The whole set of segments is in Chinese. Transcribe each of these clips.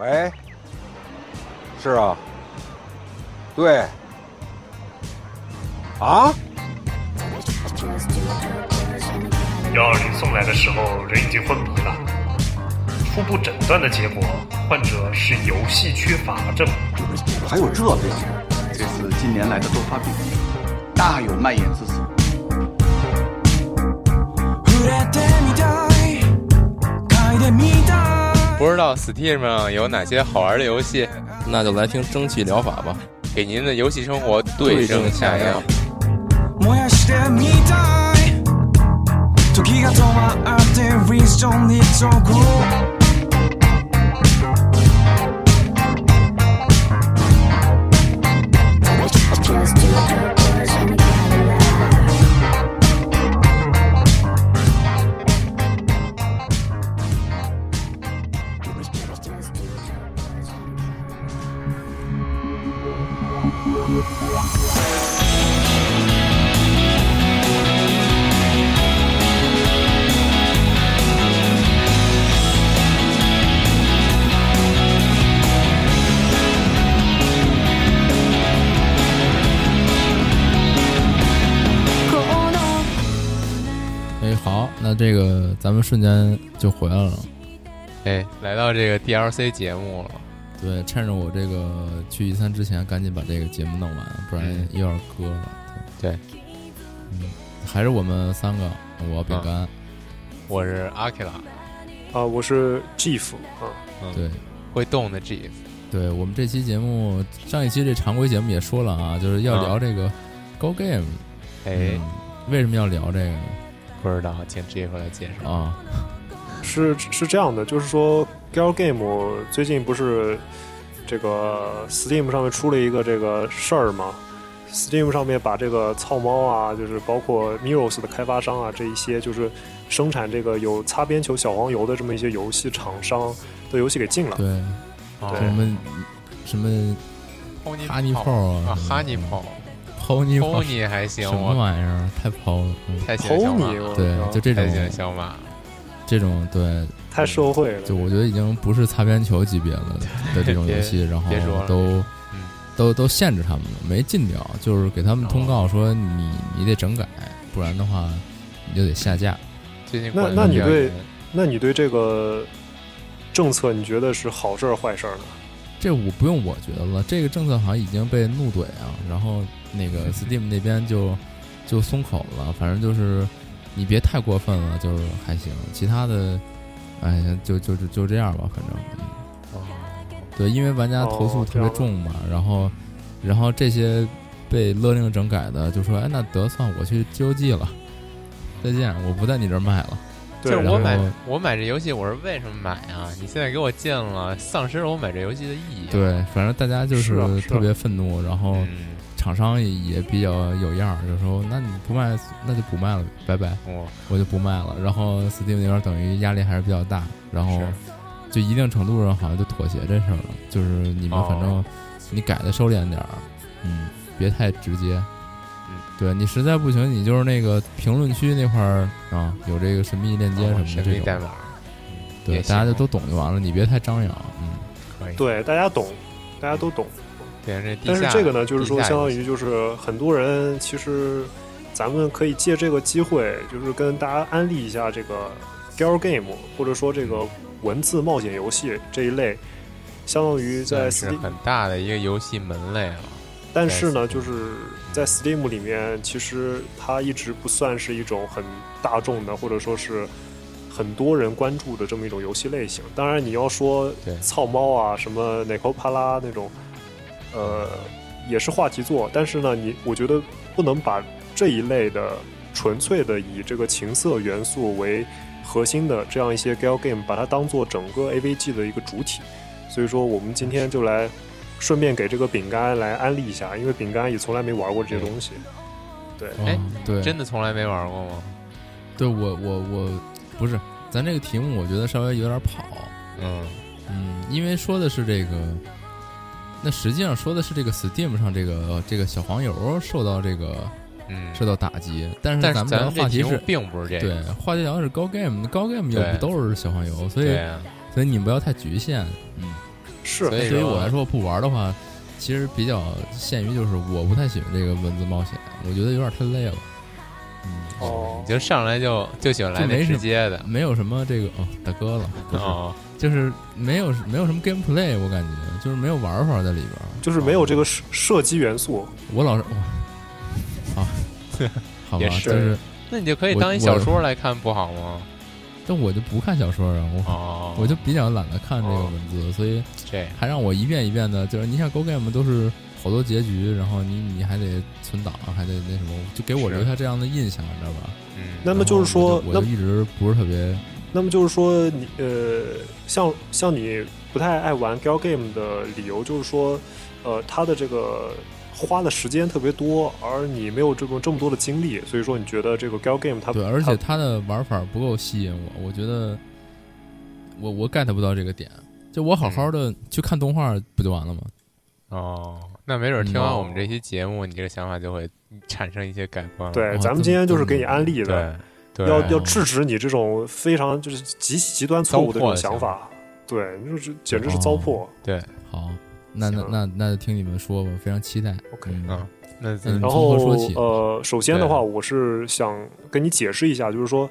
喂，是啊，对，啊，幺二零送来的时候，人已经昏迷了。初步诊断的结果，患者是游戏缺乏症。还有这病？这是近年来的多发病，大有蔓延之势。不知道 Steam 上有哪些好玩的游戏？那就来听蒸汽疗法吧，给您的游戏生活对症下药。咱们瞬间就回来了。哎，来到这个 DLC 节目了。对，趁着我这个去一三之前，赶紧把这个节目弄完，不然又要割了。对，嗯，还是我们三个，我饼干，我是阿 K 拉，啊，我是 GIF 啊，对，会动的 GIF。对我们这期节目，上一期这常规节目也说了啊，就是要聊这个 Go Game。哎，为什么要聊这个呢？不知道，请 GIF 来介绍啊。是是这样的，就是说，Girl Game 最近不是这个 Steam 上面出了一个这个事儿吗？Steam 上面把这个操猫啊，就是包括 Miros 的开发商啊，这一些就是生产这个有擦边球小黄油的这么一些游戏厂商的游戏给禁了。对，什么什么哈尼炮啊，哈尼炮。抛你抛你还行，什么玩意儿？太抛了，太小马，对，就这种小马，这种对，太社会了。就我觉得已经不是擦边球级别了的这种游戏，然后都都都限制他们了，没禁掉，就是给他们通告说你你得整改，不然的话你就得下架。那那你对那你对这个政策你觉得是好事儿坏事儿呢？这我不用我觉得了，这个政策好像已经被怒怼啊，然后。那个 Steam 那边就就松口了，反正就是你别太过分了，就是还行。其他的，哎呀，就就就就这样吧，反正。哦。对，因为玩家投诉特别重嘛，然后然后这些被勒令整改的就说：“哎，那得算我去 GOG 了，再见，我不在你这儿卖了。”就是我买我买这游戏，我是为什么买啊？你现在给我禁了，丧失了我买这游戏的意义。对，反正大家就是特别愤怒，然后。厂商也比较有样儿，就说那你不卖，那就不卖了，拜拜，我就不卖了。然后 Steam 那边等于压力还是比较大，然后就一定程度上好像就妥协这事儿了，就是你们反正你改的收敛点儿，嗯，别太直接。嗯，对你实在不行，你就是那个评论区那块儿啊，有这个神秘链接什么的这种代码，对，大家就都懂就完了，你别太张扬，嗯，可以，对，大家懂，大家都懂。但是这个呢，就是说，相当于就是很多人其实，咱们可以借这个机会，就是跟大家安利一下这个 girl game，或者说这个文字冒险游戏这一类，相当于在是很大的一个游戏门类了。但是呢，就是在 Steam 里面，其实它一直不算是一种很大众的，或者说是很多人关注的这么一种游戏类型。当然，你要说操猫啊，什么奶口帕拉那种。呃，也是话题作，但是呢，你我觉得不能把这一类的纯粹的以这个情色元素为核心的这样一些 gal game，把它当做整个 AVG 的一个主体。所以说，我们今天就来顺便给这个饼干来安利一下，因为饼干也从来没玩过这些东西。对，哎，对，真的从来没玩过吗？对我，我，我不是，咱这个题目我觉得稍微有点跑。嗯嗯，因为说的是这个。那实际上说的是这个 Steam 上这个这个小黄油受到这个嗯。受到打击，但是咱们聊的话题是并不是这对话题聊的是高 game 高 game 又不都是小黄油，所以所以你们不要太局限，嗯，是，所以对于我来说不玩的话，其实比较限于就是我不太喜欢这个文字冒险，我觉得有点太累了。嗯，哦，你就上来就就喜欢来那直接的，没有什么这个哦，大哥了哦，就是没有没有什么 gameplay，我感觉就是没有玩法在里边，就是没有这个射射击元素。我老是啊，好吧，就是那你就可以当一小说来看，不好吗？但我就不看小说啊，我我就比较懒得看这个文字，所以这还让我一遍一遍的，就是你像 Go Game 都是好多结局，然后你你还得存档，还得那什么，就给我留下这样的印象，你知道吧？嗯。那么就是说，我就一直不是特别。那么就是说，你呃，像像你不太爱玩 Gal Game 的理由，就是说，呃，他的这个。花的时间特别多，而你没有这么这么多的精力，所以说你觉得这个 gal game 它对，而且它的玩法不够吸引我，我觉得我我 get 不到这个点，就我好好的去看动画不就完了吗？哦，那没准听完我们这期节目，你这个想法就会产生一些改观。对，咱们今天就是给你安利的，要要制止你这种非常就是极极端错误的这种想法。对，就是简直是糟粕。对，好。那那那那就听你们说吧，非常期待。OK 啊，那然后呃，首先的话，我是想跟你解释一下，就是说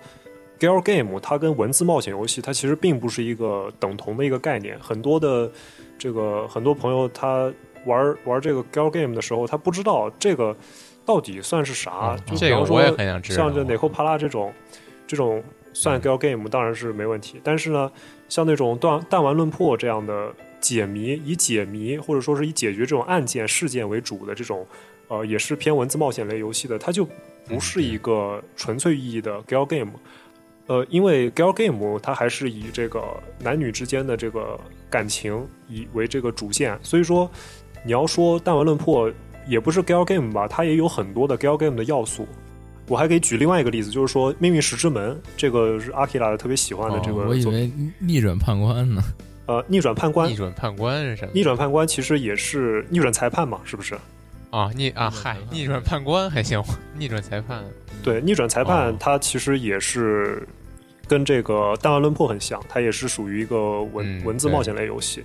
，gal game 它跟文字冒险游戏它其实并不是一个等同的一个概念。很多的这个很多朋友他玩玩这个 gal game 的时候，他不知道这个到底算是啥。就比方说，像这 neko 帕拉这种这种算 gal game 当然是没问题，但是呢，像那种断弹丸论破这样的。解谜以解谜或者说是以解决这种案件事件为主的这种，呃，也是偏文字冒险类游戏的，它就不是一个纯粹意义的 gal game，呃，因为 gal game 它还是以这个男女之间的这个感情以为这个主线，所以说你要说弹丸论破也不是 gal game 吧，它也有很多的 gal game 的要素。我还可以举另外一个例子，就是说命运石之门，这个是阿基拉特别喜欢的这个，我以为逆转判官呢。呃，逆转判官，逆转判官是什么？逆转判官其实也是逆转裁判嘛，是不是？啊，逆啊，嗨，逆转判官还行，逆转裁判。对，逆转裁判它其实也是跟这个弹丸论破很像，它也是属于一个文文字冒险类游戏。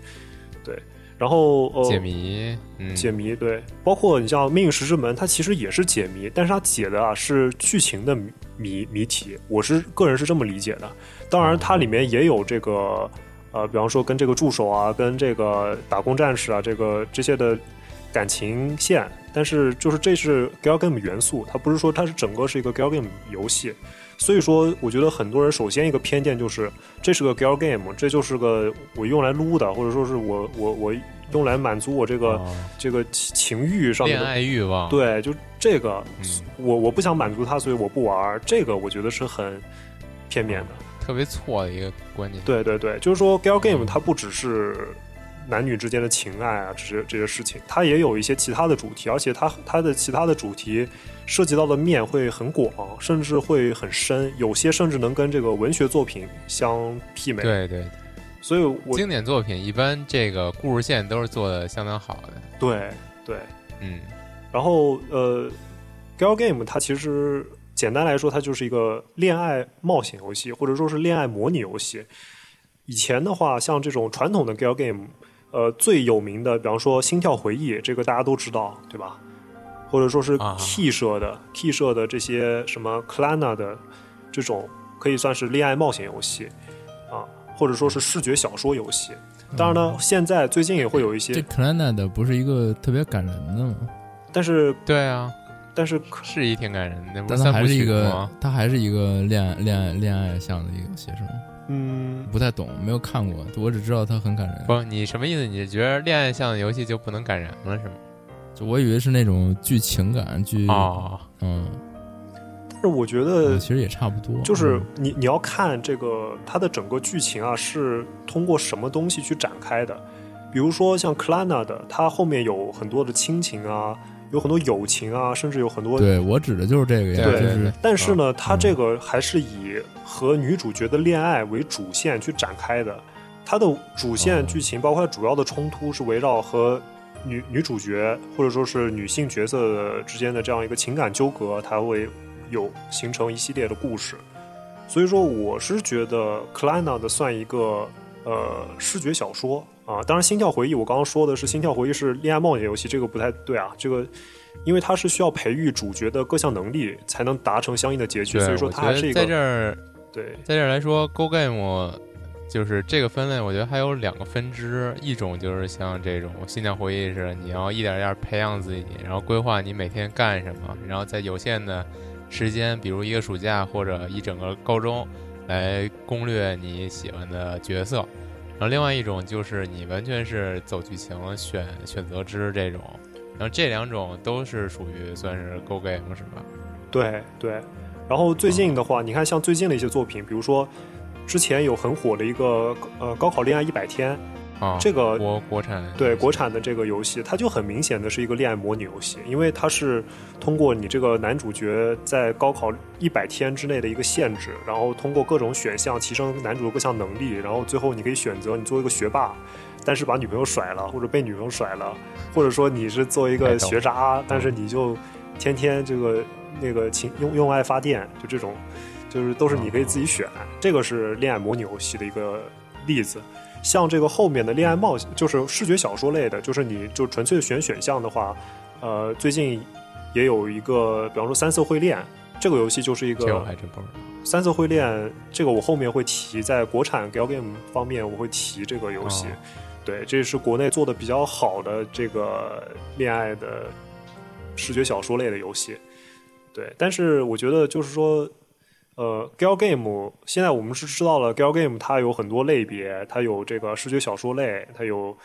对，然后呃，解谜，嗯解谜，对，包括你像命运石之门，它其实也是解谜，但是它解的啊是剧情的谜谜题，我是个人是这么理解的。当然，它里面也有这个。呃，比方说跟这个助手啊，跟这个打工战士啊，这个这些的感情线，但是就是这是 gal game 元素，它不是说它是整个是一个 gal game 游戏，所以说我觉得很多人首先一个偏见就是这是个 girl game，这就是个我用来撸的，或者说是我我我用来满足我这个这个情欲上恋爱欲望，对，就这个我我不想满足他，所以我不玩，这个我觉得是很片面的。特别错的一个观念。对对对，就是说 girl game 它不只是男女之间的情爱啊，这些这些事情，它也有一些其他的主题，而且它它的其他的主题涉及到的面会很广，甚至会很深，有些甚至能跟这个文学作品相媲美。对对，所以我经典作品一般这个故事线都是做的相当好的。对对，嗯，然后呃，gal game 它其实。简单来说，它就是一个恋爱冒险游戏，或者说是恋爱模拟游戏。以前的话，像这种传统的 gal game，呃，最有名的，比方说《心跳回忆》，这个大家都知道，对吧？或者说是 Key 社的 Key 社的这些什么 Klana 的这种，可以算是恋爱冒险游戏啊，或者说是视觉小说游戏。当然呢，现在最近也会有一些。这 Klana 的不是一个特别感人的吗？但是，对啊。但是是一挺感人的，但它还是一个，它还是一个恋爱恋爱恋爱向的一个写生。嗯，不太懂，没有看过，我只知道它很感人。不，你什么意思？你觉得恋爱向的游戏就不能感人了是吗？就我以为是那种剧情感剧啊，嗯。但是我觉得其实也差不多，就是你你要看这个它的整个剧情啊，是通过什么东西去展开的？比如说像 Klana 的，它后面有很多的亲情啊。有很多友情啊，甚至有很多。对我指的就是这个呀。对，但是呢，它这个还是以和女主角的恋爱为主线去展开的。它的主线剧情，包括主要的冲突，是围绕和女女主角或者说是女性角色之间的这样一个情感纠葛，它会有形成一系列的故事。所以说，我是觉得克莱纳的算一个呃视觉小说啊。当然，《心跳回忆》我刚刚说的是《心跳回忆》是恋爱冒险游戏，这个不太对啊。这个因为它是需要培育主角的各项能力才能达成相应的结局，所以说它还是一个在这儿对在这儿来说，Go Game 就是这个分类，我觉得还有两个分支，一种就是像这种《心跳回忆》是，你要一点点培养自己，然后规划你每天干什么，然后在有限的。时间，比如一个暑假或者一整个高中，来攻略你喜欢的角色。然后另外一种就是你完全是走剧情、选选择之这种。然后这两种都是属于算是 Go Game 是吧？对对。然后最近的话，你看像最近的一些作品，比如说之前有很火的一个呃高考恋爱一百天。啊，这个国国产对国产的这个游戏，它就很明显的是一个恋爱模拟游戏，因为它是通过你这个男主角在高考一百天之内的一个限制，然后通过各种选项提升男主的各项能力，然后最后你可以选择你做一个学霸，但是把女朋友甩了，或者被女朋友甩了，或者说你是做一个学渣，但是你就天天这个那个情用用爱发电，就这种，就是都是你可以自己选，这个是恋爱模拟游戏的一个例子。像这个后面的恋爱冒险，就是视觉小说类的，就是你就纯粹选选项的话，呃，最近也有一个，比方说《三色会恋》这个游戏就是一个。这我还真不知道。三色会恋这个我后面会提，在国产 gal game 方面我会提这个游戏。对，这是国内做的比较好的这个恋爱的视觉小说类的游戏。对，但是我觉得就是说。呃，gal game 现在我们是知道了，gal game 它有很多类别，它有这个视觉小说类，它有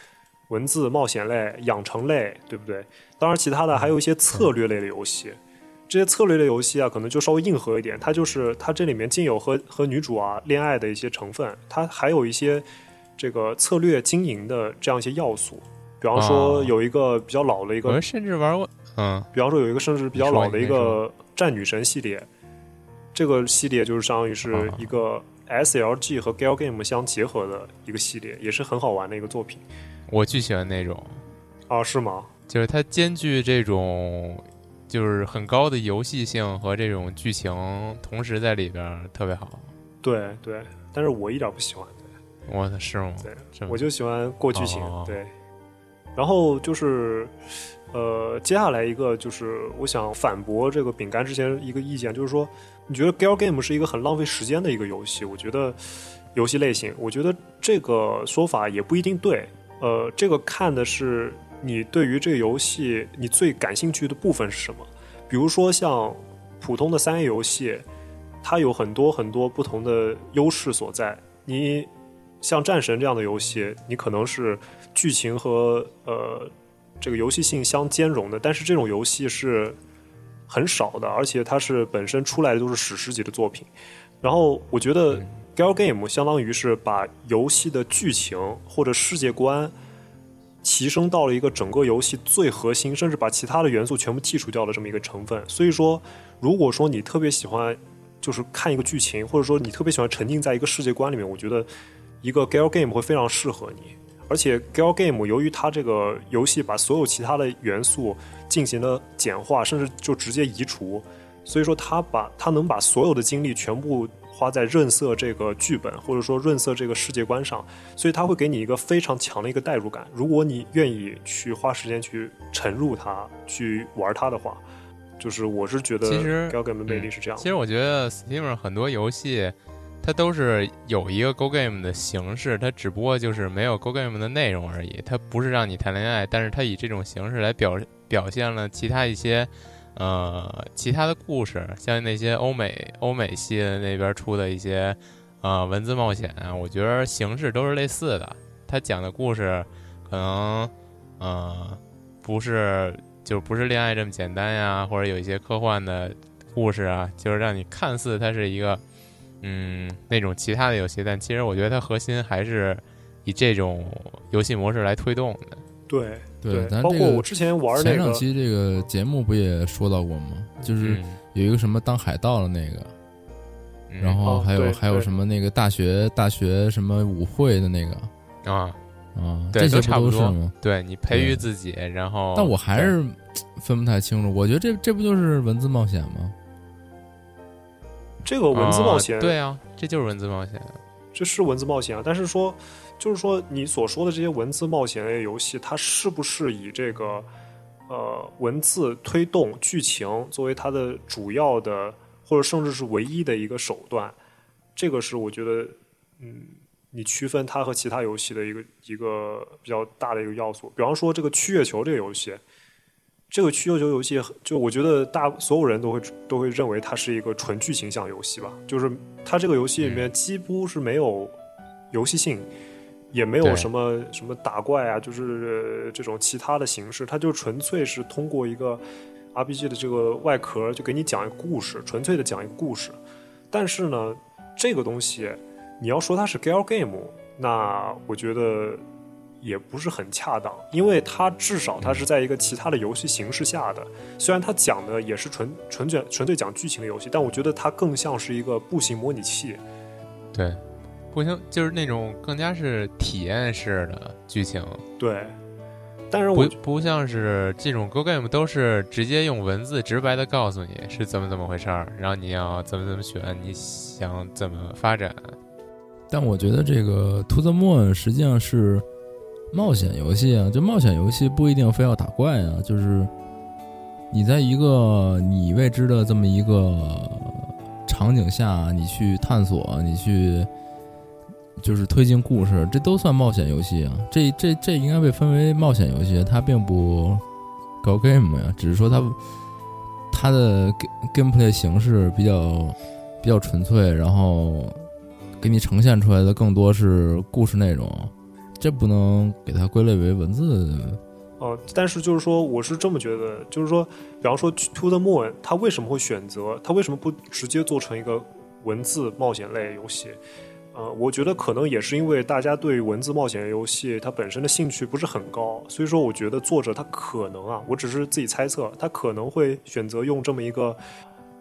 文字冒险类、养成类，对不对？当然，其他的还有一些策略类的游戏。这些策略类游戏啊，可能就稍微硬核一点，它就是它这里面竟有和和女主啊恋爱的一些成分，它还有一些这个策略经营的这样一些要素。比方说，有一个比较老的一个，我甚至玩过，嗯，比方说有一个甚至比较老的一个战女神系列。这个系列就是相当于是一个 SLG 和 gal game 相结合的一个系列，也是很好玩的一个作品。我巨喜欢那种，啊，是吗？就是它兼具这种就是很高的游戏性和这种剧情，同时在里边特别好。对对，但是我一点不喜欢。我的是吗？对，我就喜欢过剧情。对，然后就是。呃，接下来一个就是我想反驳这个饼干之前一个意见，就是说，你觉得 gal game 是一个很浪费时间的一个游戏？我觉得游戏类型，我觉得这个说法也不一定对。呃，这个看的是你对于这个游戏你最感兴趣的部分是什么。比如说像普通的三 A 游戏，它有很多很多不同的优势所在。你像战神这样的游戏，你可能是剧情和呃。这个游戏性相兼容的，但是这种游戏是很少的，而且它是本身出来的都是史诗级的作品。然后我觉得 gal game 相当于是把游戏的剧情或者世界观提升到了一个整个游戏最核心，甚至把其他的元素全部剔除掉的这么一个成分。所以说，如果说你特别喜欢就是看一个剧情，或者说你特别喜欢沉浸在一个世界观里面，我觉得一个 gal game 会非常适合你。而且，gal game 由于它这个游戏把所有其他的元素进行了简化，甚至就直接移除，所以说它把它能把所有的精力全部花在润色这个剧本，或者说润色这个世界观上，所以它会给你一个非常强的一个代入感。如果你愿意去花时间去沉入它，去玩它的话，就是我是觉得，gal game 的魅力是这样。其实我觉得 Steam 上很多游戏。它都是有一个 Go Game 的形式，它只不过就是没有 Go Game 的内容而已。它不是让你谈恋爱，但是它以这种形式来表表现了其他一些呃其他的故事，像那些欧美欧美系的那边出的一些呃文字冒险啊，我觉得形式都是类似的。它讲的故事可能呃不是就不是恋爱这么简单呀，或者有一些科幻的故事啊，就是让你看似它是一个。嗯，那种其他的游戏，但其实我觉得它核心还是以这种游戏模式来推动的。对对，包括我之前玩前两期这个节目不也说到过吗？就是有一个什么当海盗的那个，然后还有还有什么那个大学大学什么舞会的那个啊啊，这些差不多吗？对你培育自己，然后但我还是分不太清楚。我觉得这这不就是文字冒险吗？这个文字冒险，对啊，这就是文字冒险，这是文字冒险啊。但是说，就是说你所说的这些文字冒险类游戏，它是不是以这个呃文字推动剧情作为它的主要的，或者甚至是唯一的一个手段？这个是我觉得，嗯，你区分它和其他游戏的一个一个比较大的一个要素。比方说这个曲月球这个游戏。这个曲月球游戏，就我觉得大所有人都会都会认为它是一个纯剧情向游戏吧。就是它这个游戏里面几乎是没有游戏性，也没有什么什么打怪啊，就是这种其他的形式，它就纯粹是通过一个 RPG 的这个外壳，就给你讲一个故事，纯粹的讲一个故事。但是呢，这个东西你要说它是 gal game，那我觉得。也不是很恰当，因为它至少它是在一个其他的游戏形式下的。虽然它讲的也是纯纯卷纯粹讲剧情的游戏，但我觉得它更像是一个步行模拟器。对，步行就是那种更加是体验式的剧情。对，但是我不不像是这种 Go Game 都是直接用文字直白的告诉你是怎么怎么回事儿，然后你要怎么怎么选，你想怎么发展。但我觉得这个 To the Moon 实际上是。冒险游戏啊，就冒险游戏不一定非要打怪啊，就是你在一个你未知的这么一个场景下，你去探索，你去就是推进故事，这都算冒险游戏啊。这这这应该被分为冒险游戏，它并不搞 game 呀，只是说它它的 gameplay 形式比较比较纯粹，然后给你呈现出来的更多是故事内容。这不能给它归类为文字，哦，但是就是说，我是这么觉得，就是说，比方说《To the Moon》，它为什么会选择？它为什么不直接做成一个文字冒险类游戏？呃，我觉得可能也是因为大家对文字冒险游戏它本身的兴趣不是很高，所以说我觉得作者他可能啊，我只是自己猜测，他可能会选择用这么一个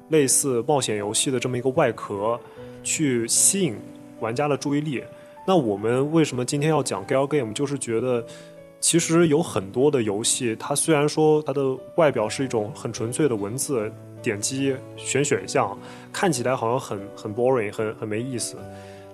类似冒险游戏的这么一个外壳去吸引玩家的注意力。那我们为什么今天要讲 gal game？就是觉得，其实有很多的游戏，它虽然说它的外表是一种很纯粹的文字，点击选选项，看起来好像很很 boring，很很没意思。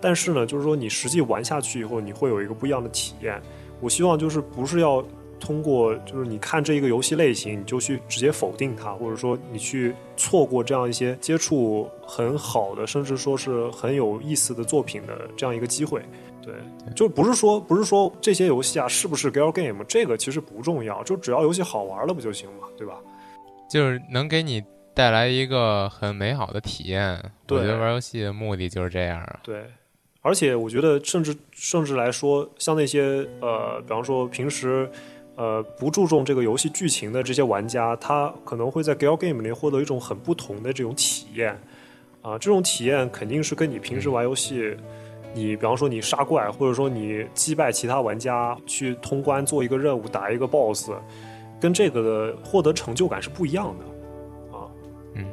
但是呢，就是说你实际玩下去以后，你会有一个不一样的体验。我希望就是不是要通过就是你看这一个游戏类型，你就去直接否定它，或者说你去错过这样一些接触很好的，甚至说是很有意思的作品的这样一个机会。对，就不是说不是说这些游戏啊是不是 girl game，这个其实不重要，就只要游戏好玩了不就行嘛，对吧？就是能给你带来一个很美好的体验。我觉得玩游戏的目的就是这样啊。对，而且我觉得甚至甚至来说，像那些呃，比方说平时呃不注重这个游戏剧情的这些玩家，他可能会在 gal game 里获得一种很不同的这种体验啊，这种体验肯定是跟你平时玩游戏。你比方说你杀怪，或者说你击败其他玩家去通关做一个任务打一个 BOSS，跟这个的获得成就感是不一样的，啊，嗯，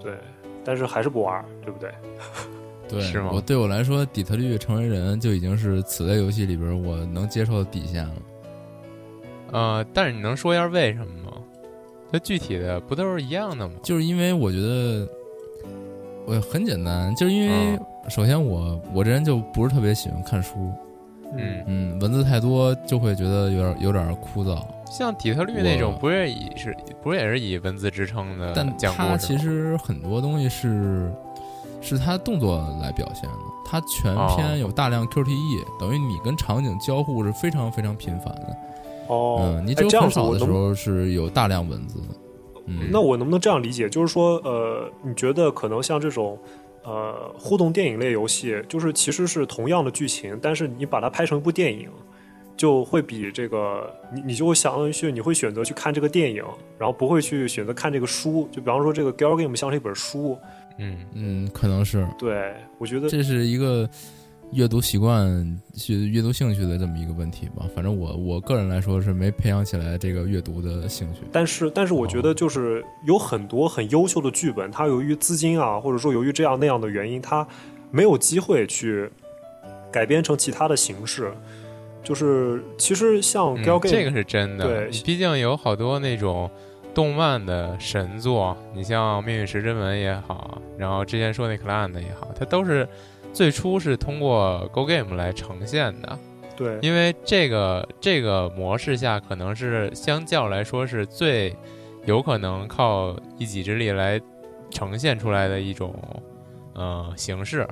对，但是还是不玩，对不对？对，是吗？我对我来说，底特律成为人就已经是此类游戏里边我能接受的底线了。呃，但是你能说一下为什么吗？它具体的不都是一样的吗？就是因为我觉得，我很简单，就是因为。首先，我我这人就不是特别喜欢看书，嗯嗯，文字太多就会觉得有点有点枯燥。像底特律那种，不是以是不是也是以文字支撑的？但它其实很多东西是是它动作来表现的，它全篇有大量 QTE，等于你跟场景交互是非常非常频繁的。哦，嗯，你只有很少的时候是有大量文字。嗯，那我能不能这样理解？就是说，呃，你觉得可能像这种。呃，互动电影类游戏就是其实是同样的剧情，但是你把它拍成一部电影，就会比这个你你就会相当于去你会选择去看这个电影，然后不会去选择看这个书。就比方说这个 gal game 像是一本书，嗯嗯，可能是。对，我觉得这是一个。阅读习惯、去阅读兴趣的这么一个问题吧。反正我我个人来说是没培养起来这个阅读的兴趣。但是，但是我觉得就是有很多很优秀的剧本，它由于资金啊，或者说由于这样那样的原因，它没有机会去改编成其他的形式。就是其实像 gal game，这个是真的。对，毕竟有好多那种动漫的神作，你像《命运石之门》也好，然后之前说那 clan 的也好，它都是。最初是通过 Go Game 来呈现的，对，因为这个这个模式下，可能是相较来说是最有可能靠一己之力来呈现出来的一种呃形式。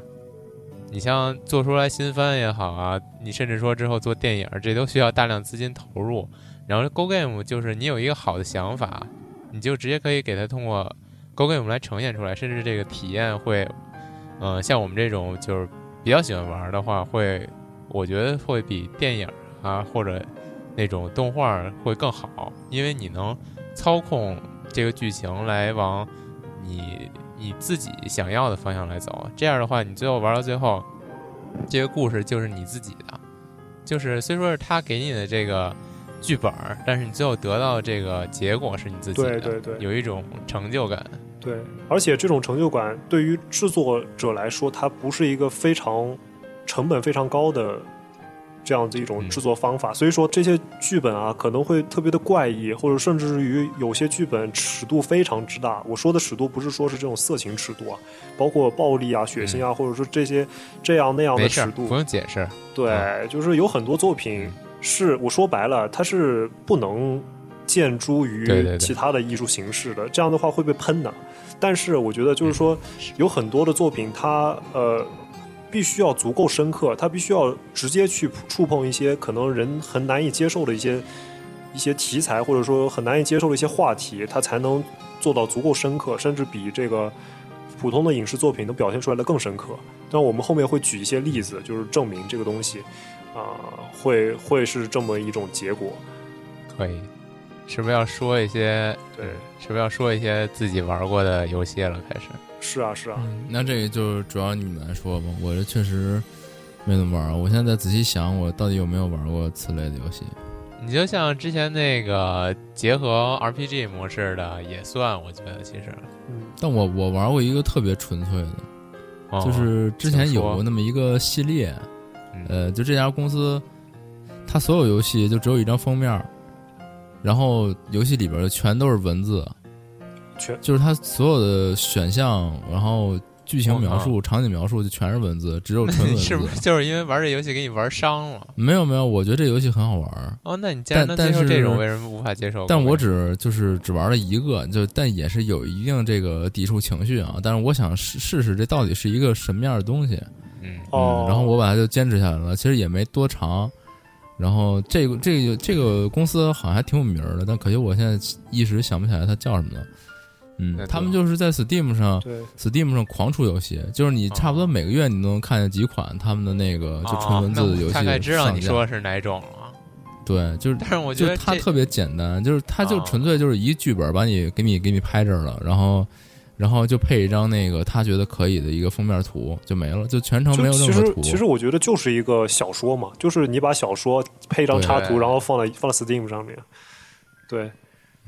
你像做出来新番也好啊，你甚至说之后做电影，这都需要大量资金投入。然后 Go Game 就是你有一个好的想法，你就直接可以给它通过 Go Game 来呈现出来，甚至这个体验会，嗯，像我们这种就是比较喜欢玩的话，会我觉得会比电影啊或者那种动画会更好，因为你能操控这个剧情来往你。你自己想要的方向来走，这样的话，你最后玩到最后，这个故事就是你自己的。就是虽说是他给你的这个剧本，但是你最后得到这个结果是你自己的，对对对，有一种成就感。对，而且这种成就感对于制作者来说，它不是一个非常成本非常高的。这样子一种制作方法，所以说这些剧本啊可能会特别的怪异，或者甚至于有些剧本尺度非常之大。我说的尺度不是说是这种色情尺度啊，包括暴力啊、血腥啊，或者说这些这样那样的尺度。不用解释。对，就是有很多作品是我说白了，它是不能见诸于其他的艺术形式的，这样的话会被喷的。但是我觉得就是说，有很多的作品，它呃。必须要足够深刻，它必须要直接去触碰一些可能人很难以接受的一些一些题材，或者说很难以接受的一些话题，它才能做到足够深刻，甚至比这个普通的影视作品能表现出来的更深刻。但我们后面会举一些例子，就是证明这个东西啊，会会是这么一种结果。可以，是不是要说一些？对，是不是要说一些自己玩过的游戏了？开始。是啊，是啊，那这个就主要你们来说吧。我这确实没怎么玩。我现在仔细想，我到底有没有玩过此类的游戏？你就像之前那个结合 RPG 模式的也算，我觉得其实。嗯。但我我玩过一个特别纯粹的，就是之前有过那么一个系列，呃，就这家公司，它所有游戏就只有一张封面，然后游戏里边的全都是文字。全就是它所有的选项，然后剧情描述、场景描述就全是文字，只有纯文字。是不是就是因为玩这游戏给你玩伤了？没有没有，我觉得这游戏很好玩。哦，那你既然能接受这种，为什么无法接受？但我只就是只玩了一个，就但也是有一定这个抵触情绪啊。但是我想试试试这到底是一个什么样的东西。嗯哦，然后我把它就坚持下来了。其实也没多长。然后这个这个这个公司好像还挺有名的，但可惜我现在一时想不起来它叫什么了。嗯，他们就是在 Steam 上，Steam 上狂出游戏，就是你差不多每个月你都能看见几款他们的那个就纯文字的游戏。大概知道你说是哪种了。对，就是，但是我觉得它特别简单，就是它就纯粹就是一剧本把你给你给你拍这儿了，然后然后就配一张那个他觉得可以的一个封面图就没了，就全程没有任何图。其实我觉得就是一个小说嘛，就是你把小说配一张插图，然后放在放在 Steam 上面，对。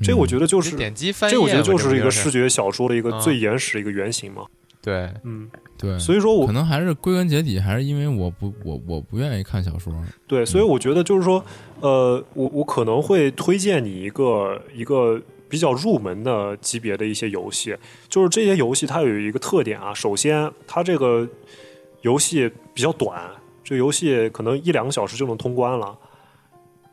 这我觉得就是点击翻页，这我觉得就是一个视觉小说的一个最原始的一个原型嘛。对，嗯，对。所以说我可能还是归根结底还是因为我不我我不愿意看小说。对，所以我觉得就是说，呃，我我可能会推荐你一个一个比较入门的级别的一些游戏，就是这些游戏它有一个特点啊，首先它这个游戏比较短，这个游戏可能一两个小时就能通关了。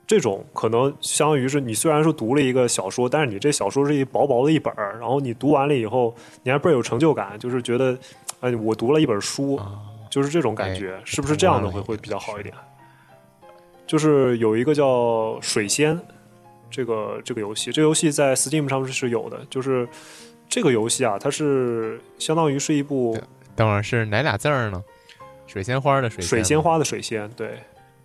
这种可能相当于是你虽然说读了一个小说，但是你这小说是一薄薄的一本儿，然后你读完了以后，你还倍儿有成就感，就是觉得，哎，我读了一本书，就是这种感觉，是不是这样的会会比较好一点？就是有一个叫《水仙》这个这个游戏，这个游戏在 Steam 上是是有的，就是这个游戏啊，它是相当于是一部，等会儿是哪俩字儿呢？水仙花的水，水仙花的水仙，对。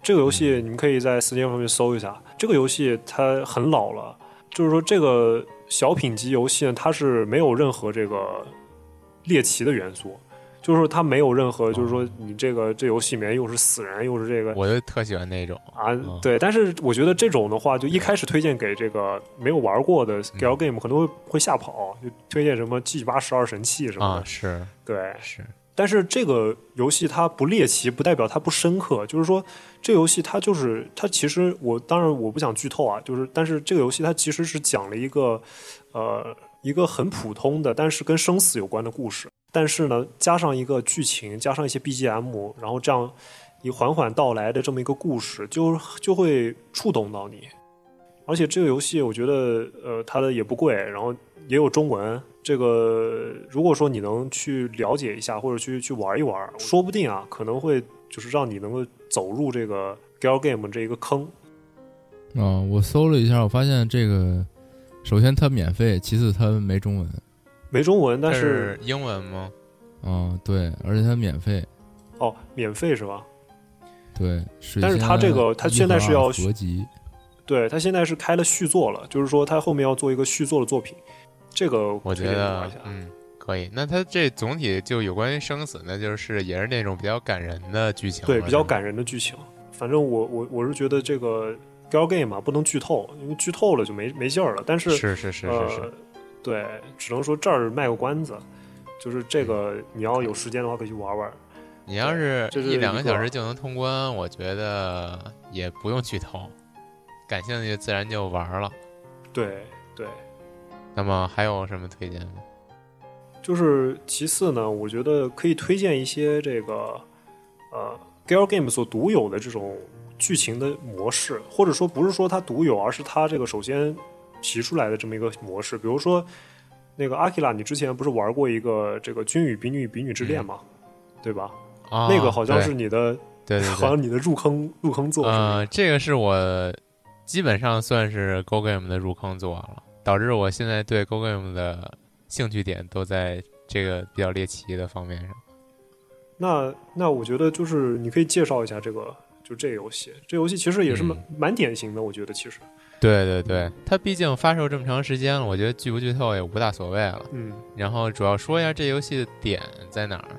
这个游戏你们可以在 Steam 上面搜一下。这个游戏它很老了，就是说这个小品级游戏呢，它是没有任何这个猎奇的元素，就是说它没有任何，就是说你这个这游戏里面又是死人又是这个，我就特喜欢那种啊。对，但是我觉得这种的话，就一开始推荐给这个没有玩过的 Gal Game 可能会会吓跑，就推荐什么 G 八十二神器什么的。是，对，是。但是这个游戏它不猎奇，不代表它不深刻。就是说，这游戏它就是它其实我当然我不想剧透啊，就是但是这个游戏它其实是讲了一个呃一个很普通的，但是跟生死有关的故事。但是呢，加上一个剧情，加上一些 BGM，然后这样以缓缓到来的这么一个故事，就就会触动到你。而且这个游戏，我觉得，呃，它的也不贵，然后也有中文。这个如果说你能去了解一下，或者去去玩一玩，说不定啊，可能会就是让你能够走入这个 gal game 这一个坑。啊，我搜了一下，我发现这个，首先它免费，其次它没中文，没中文，但是英文吗？嗯，对，而且它免费。哦，免费是吧？对，是但是它这个它现在是要合集。对它现在是开了续作了，就是说它后面要做一个续作的作品，这个我觉得嗯可以。那它这总体就有关于生死，那就是也是那种比较感人的剧情，对，比较感人的剧情。反正我我我是觉得这个 gal game 嘛不能剧透，因为剧透了就没没劲儿了。但是是是是是是，对，只能说这儿卖个关子，就是这个你要有时间的话可以去玩玩。你要是一两个小时就能通关，我觉得也不用剧透。感兴趣自然就玩了，对对。那么还有什么推荐吗？就是其次呢，我觉得可以推荐一些这个呃 gal game 所独有的这种剧情的模式，或者说不是说它独有，而是它这个首先提出来的这么一个模式。比如说那个阿基拉，你之前不是玩过一个这个《君与比女比女之恋》吗？对吧？啊，那个好像是你的，对对，好像你的入坑入坑作。呃，这个是我。基本上算是 Go Game 的入坑作了，导致我现在对 Go Game 的兴趣点都在这个比较猎奇的方面上。那那我觉得就是你可以介绍一下这个，就这游戏。这游戏其实也是蛮蛮典型的，我觉得其实。对对对，它毕竟发售这么长时间了，我觉得剧不剧透也无大所谓了。嗯。然后主要说一下这游戏的点在哪儿？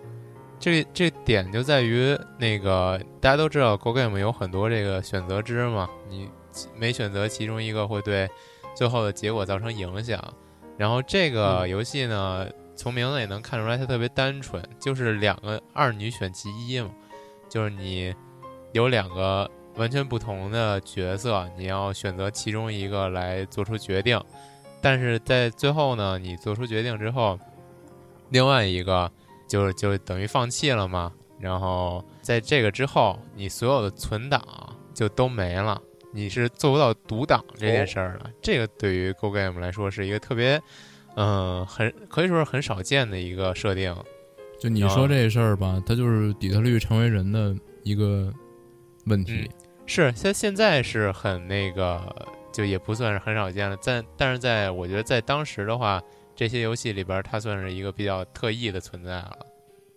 这这点就在于那个大家都知道 Go Game 有很多这个选择之嘛，你。每选择其中一个会对最后的结果造成影响。然后这个游戏呢，从名字也能看出来，它特别单纯，就是两个二女选其一嘛，就是你有两个完全不同的角色，你要选择其中一个来做出决定。但是在最后呢，你做出决定之后，另外一个就就等于放弃了嘛。然后在这个之后，你所有的存档就都没了。你是做不到独档这件事儿的，这个对于 Go Game 来说是一个特别，嗯，很可以说是很少见的一个设定。就你说这事儿吧，它就是底特律成为人的一个问题。是，现现在是很那个，就也不算是很少见了。但，但是在我觉得在当时的话，这些游戏里边，它算是一个比较特异的存在了。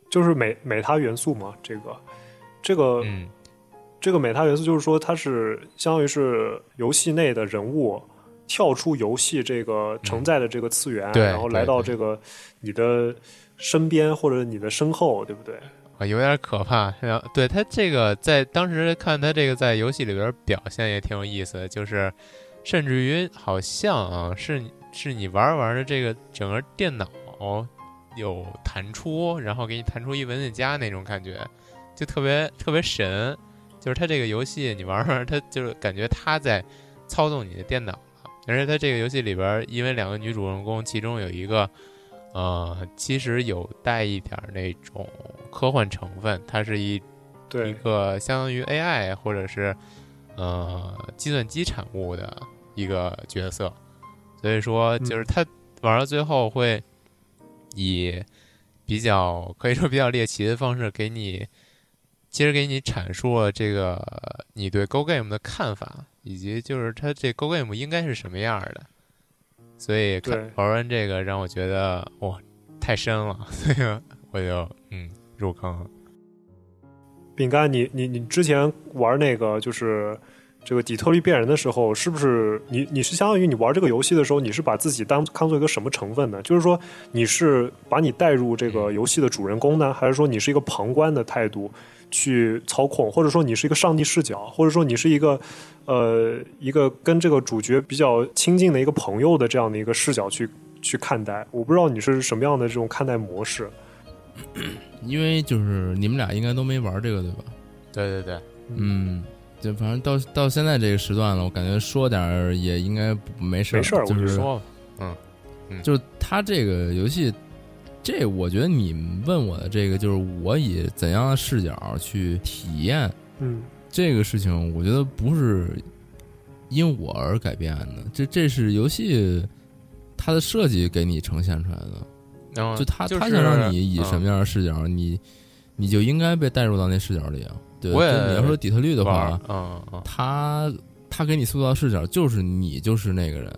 就是美美它元素嘛，这个，这个，嗯。这个美他元素就是说，它是相当于是游戏内的人物跳出游戏这个承载的这个次元，然后来到这个你的身边或者你的身后，对不对？有点可怕。对他这个在当时看他这个在游戏里边表现也挺有意思的，就是甚至于好像啊是是你玩玩的这个整个电脑有弹出，然后给你弹出一文件夹那种感觉，就特别特别神。就是它这个游戏，你玩玩，它就是感觉它在操纵你的电脑。而且它这个游戏里边，因为两个女主人公，其中有一个，呃，其实有带一点那种科幻成分，它是一一个相当于 AI 或者是呃计算机产物的一个角色。所以说，就是他玩到最后会以比较可以说比较猎奇的方式给你。其实给你阐述了这个你对 Go Game 的看法，以及就是它这 Go Game 应该是什么样的。所以玩完这个让我觉得哇，太深了，所以我就嗯入坑了。饼干，你你你之前玩那个就是这个底特律变人的时候，是不是你你是相当于你玩这个游戏的时候，你是把自己当看作一个什么成分呢？就是说你是把你带入这个游戏的主人公呢，还是说你是一个旁观的态度？去操控，或者说你是一个上帝视角，或者说你是一个，呃，一个跟这个主角比较亲近的一个朋友的这样的一个视角去去看待。我不知道你是什么样的这种看待模式。因为就是你们俩应该都没玩这个对吧？对对对，嗯，就反正到到现在这个时段了，我感觉说点也应该没事没事就是说，嗯，就是他这个游戏。这我觉得你问我的这个，就是我以怎样的视角去体验嗯，这个事情我觉得不是因我而改变的，这这是游戏它的设计给你呈现出来的。就他他想让你以什么样的视角，你你就应该被带入到那视角里啊。对，你要说底特律的话，嗯，他他给你塑造视角就是你就是那个人。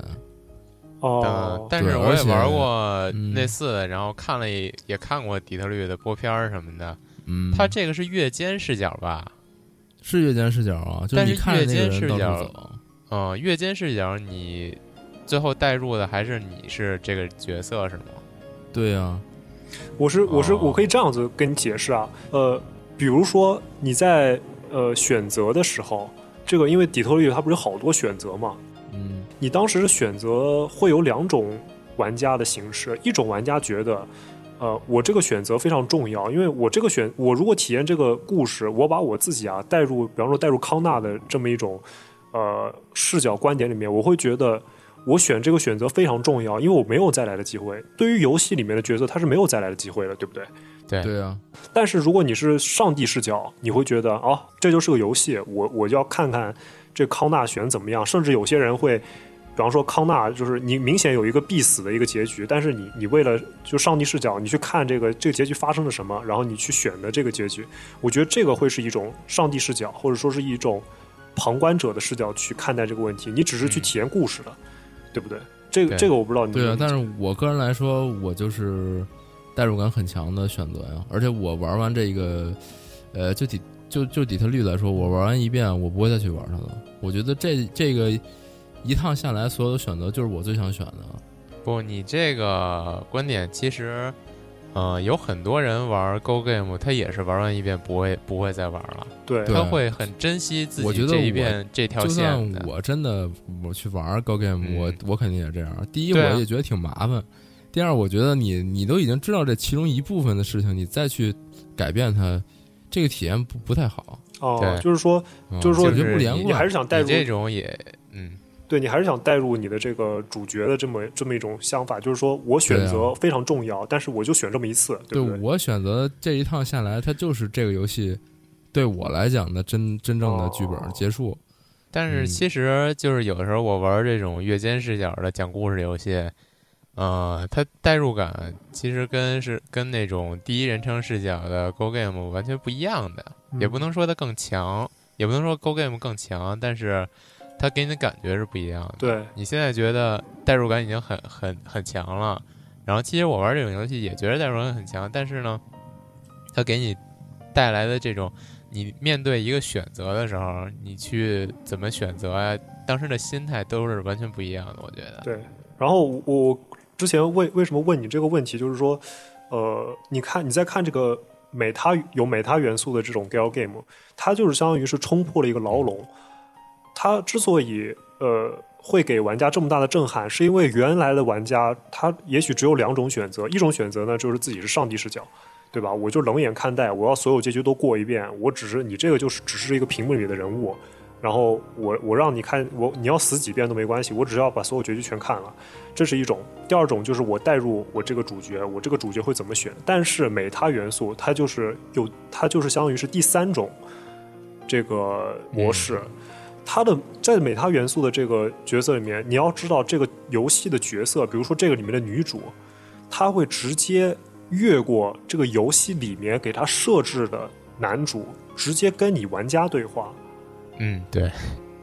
哦，但是我也玩过类似的，然后看了也看过底特律的播片什么的。嗯，他这个是月间视角吧？是月间视角啊，但是月间视角，嗯，月间视角，你最后带入的还是你是这个角色是吗？对呀，我是我是我可以这样子跟你解释啊，呃，比如说你在呃选择的时候，这个因为底特律它不是有好多选择嘛？嗯，你当时的选择会有两种玩家的形式，一种玩家觉得，呃，我这个选择非常重要，因为我这个选，我如果体验这个故事，我把我自己啊带入，比方说带入康纳的这么一种呃视角观点里面，我会觉得我选这个选择非常重要，因为我没有再来的机会。对于游戏里面的角色，他是没有再来的机会的，对不对？对对啊。但是如果你是上帝视角，你会觉得哦，这就是个游戏，我我就要看看。这康纳选怎么样？甚至有些人会，比方说康纳就是你明显有一个必死的一个结局，但是你你为了就上帝视角，你去看这个这个结局发生了什么，然后你去选的这个结局，我觉得这个会是一种上帝视角，或者说是一种旁观者的视角去看待这个问题。你只是去体验故事的，对不对？这个这个我不知道你对啊。但是我个人来说，我就是代入感很强的选择呀。而且我玩完这个，呃，就底。就就底特律来说，我玩完一遍，我不会再去玩它了。我觉得这这个一趟下来，所有的选择就是我最想选的。不，你这个观点其实，嗯，有很多人玩 Go Game，他也是玩完一遍不会不会再玩了。对，他会很珍惜自己这一遍这条线的。我真的我去玩 Go Game，我我肯定也这样。第一，我也觉得挺麻烦；第二，我觉得你你都已经知道这其中一部分的事情，你再去改变它。这个体验不不太好哦，就是说，就是说，不连贯，你还是想带入这种也，嗯，对你还是想带入你的这个主角的这么这么一种想法，就是说我选择非常重要，但是我就选这么一次，对不对？我选择这一趟下来，它就是这个游戏对我来讲的真真正的剧本结束。但是其实就是有的时候我玩这种越间视角的讲故事游戏。呃，它代入感其实跟是跟那种第一人称视角的 Go Game 完全不一样的，也不能说它更强，也不能说 Go Game 更强，但是它给你的感觉是不一样的。对你现在觉得代入感已经很很很强了，然后其实我玩这种游戏也觉得代入感很强，但是呢，它给你带来的这种你面对一个选择的时候，你去怎么选择啊，当时的心态都是完全不一样的。我觉得。对，然后我。之前为为什么问你这个问题，就是说，呃，你看你在看这个美他有美他元素的这种 gal game，它就是相当于是冲破了一个牢笼。它之所以呃会给玩家这么大的震撼，是因为原来的玩家他也许只有两种选择，一种选择呢就是自己是上帝视角，对吧？我就冷眼看待，我要所有结局都过一遍，我只是你这个就是只是一个屏幕里的人物。然后我我让你看我你要死几遍都没关系，我只要把所有结局全看了，这是一种。第二种就是我带入我这个主角，我这个主角会怎么选？但是美他元素它就是有它就是相当于是第三种这个模式，它的在美他元素的这个角色里面，你要知道这个游戏的角色，比如说这个里面的女主，她会直接越过这个游戏里面给她设置的男主，直接跟你玩家对话。嗯，对，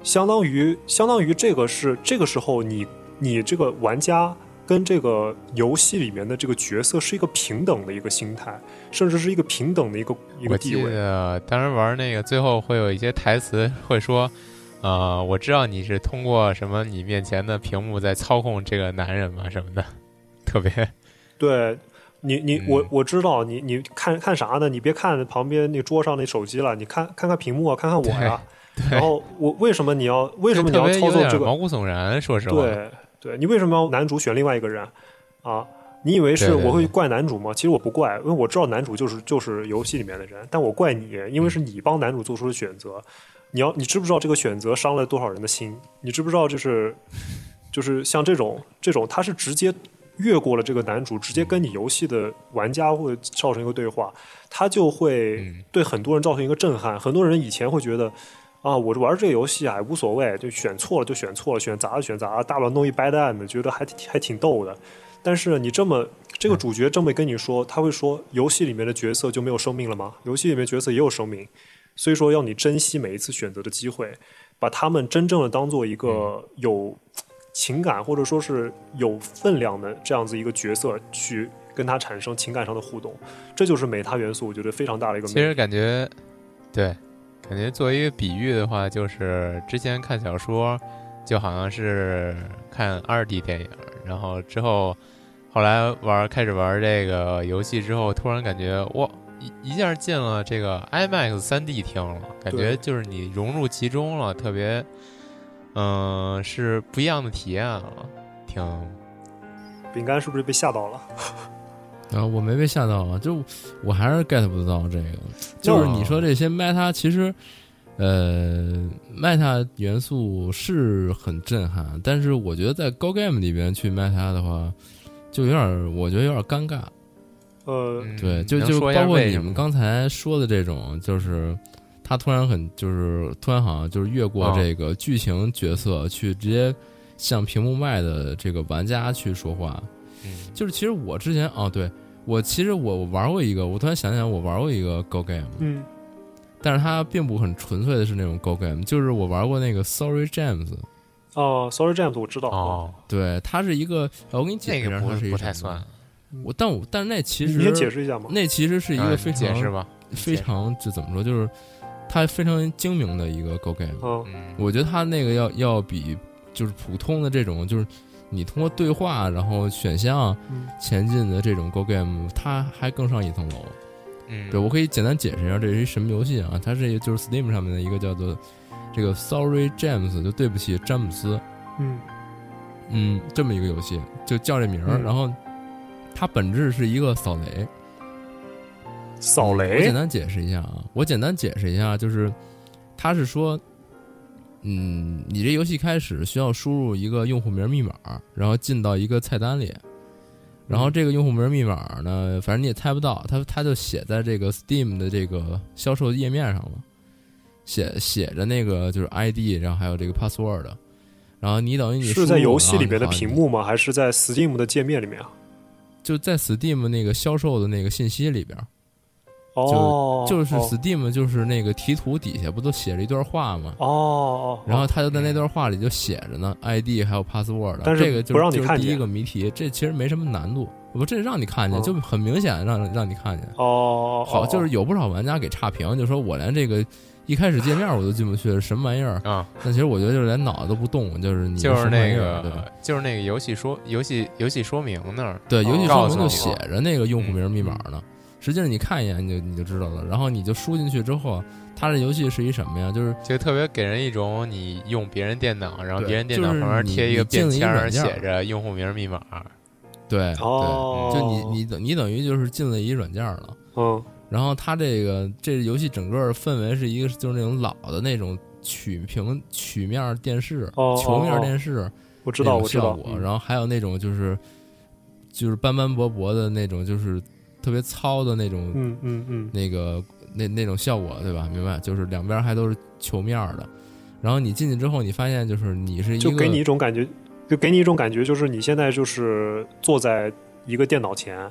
相当于相当于这个是这个时候你你这个玩家跟这个游戏里面的这个角色是一个平等的一个心态，甚至是一个平等的一个一个地位。我记得当时玩那个最后会有一些台词会说，呃，我知道你是通过什么你面前的屏幕在操控这个男人嘛什么的，特别。对你你我我知道你你看看啥呢？你别看旁边那桌上那手机了，你看看看屏幕啊，看看我呀。然后我为什么你要为什么你要操作这个毛骨悚然？说实话，对对，你为什么要男主选另外一个人啊？你以为是我会怪男主吗？其实我不怪，因为我知道男主就是就是游戏里面的人，但我怪你，因为是你帮男主做出的选择。你要你知不知道这个选择伤了多少人的心？你知不知道就是就是像这种这种，他是直接越过了这个男主，直接跟你游戏的玩家会造成一个对话，他就会对很多人造成一个震撼。很多人以前会觉得啊，我玩这个游戏啊无所谓，就选错了就选错了，选砸了选砸，大不了弄一 bad end，觉得还还挺逗的。但是你这么这个主角这么跟你说，他会说游戏里面的角色就没有生命了吗？游戏里面角色也有生命，所以说要你珍惜每一次选择的机会，把他们真正的当做一个有情感或者说是有分量的这样子一个角色去跟他产生情感上的互动，这就是美他元素，我觉得非常大的一个。其实感觉，对，感觉作为一个比喻的话，就是之前看小说，就好像是看二 D 电影，然后之后。后来玩开始玩这个游戏之后，突然感觉哇，一一下进了这个 IMAX 三 D 厅了，感觉就是你融入其中了，特别，嗯，是不一样的体验了，挺。饼干是不是被吓到了？啊，我没被吓到啊，就我还是 get 不到这个，就是你说这些 meta 其实，呃，meta 元素是很震撼，但是我觉得在高 game 里边去 meta 的话。就有点，我觉得有点尴尬。呃，对，就就包括你们刚才说的这种，就是他突然很，就是突然好像就是越过这个剧情角色，去直接向屏幕外的这个玩家去说话。嗯，就是其实我之前哦，对我其实我玩过一个，我突然想起来，我玩过一个 Go Game。嗯，但是它并不很纯粹的是那种 Go Game，就是我玩过那个 Sorry James。哦，Sorry James，我知道。哦，对，它是一个，我给你解释一下，它是一不太算。我，但我，但那其实你先解释一下嘛。那其实是一个非常，解释吧，非常就怎么说，就是他非常精明的一个 Go Game。嗯，我觉得他那个要要比就是普通的这种，就是你通过对话然后选项前进的这种 Go Game，它还更上一层楼。嗯，对我可以简单解释一下，这是一什么游戏啊？它是就是 Steam 上面的一个叫做。这个 Sorry James 就对不起詹姆斯，嗯嗯，这么一个游戏就叫这名儿，然后它本质是一个扫雷，扫雷。我简单解释一下啊，我简单解释一下，就是它是说，嗯，你这游戏开始需要输入一个用户名密码，然后进到一个菜单里，然后这个用户名密码呢，反正你也猜不到，它它就写在这个 Steam 的这个销售页面上了。写写着那个就是 ID，然后还有这个 password，然后你等于你是在游戏里边的屏幕吗？还是在 Steam 的界面里面啊？就在 Steam 那个销售的那个信息里边。哦，就是 Steam 就是那个题图底下不都写了一段话吗？哦，然后他就在那段话里就写着呢，ID 还有 password。但是这个就是第一个谜题，这其实没什么难度，不，这让你看见就很明显，让让你看见。哦，好，就是有不少玩家给差评，就说我连这个。一开始界面我都进不去，什么玩意儿啊？但其实我觉得就是连脑子都不动，就是你就是那个就是那个游戏说游戏游戏说明那儿，对，游戏说明就写着那个用户名密码呢。实际上你看一眼你就你就知道了。然后你就输进去之后，它这游戏是一什么呀？就是就特别给人一种你用别人电脑，然后别人电脑旁边贴一个便签，写着用户名密码。对，对，就你你等你等于就是进了一软件了。嗯。然后它这个这游戏整个氛围是一个就是那种老的那种曲屏曲面电视球面电视，我知道我知道。然后还有那种就是就是斑斑驳驳的那种，就是特别糙的那种，嗯嗯嗯，那个那那种效果对吧？明白？就是两边还都是球面的。然后你进去之后，你发现就是你是一个，就给你一种感觉，就给你一种感觉，就是你现在就是坐在一个电脑前，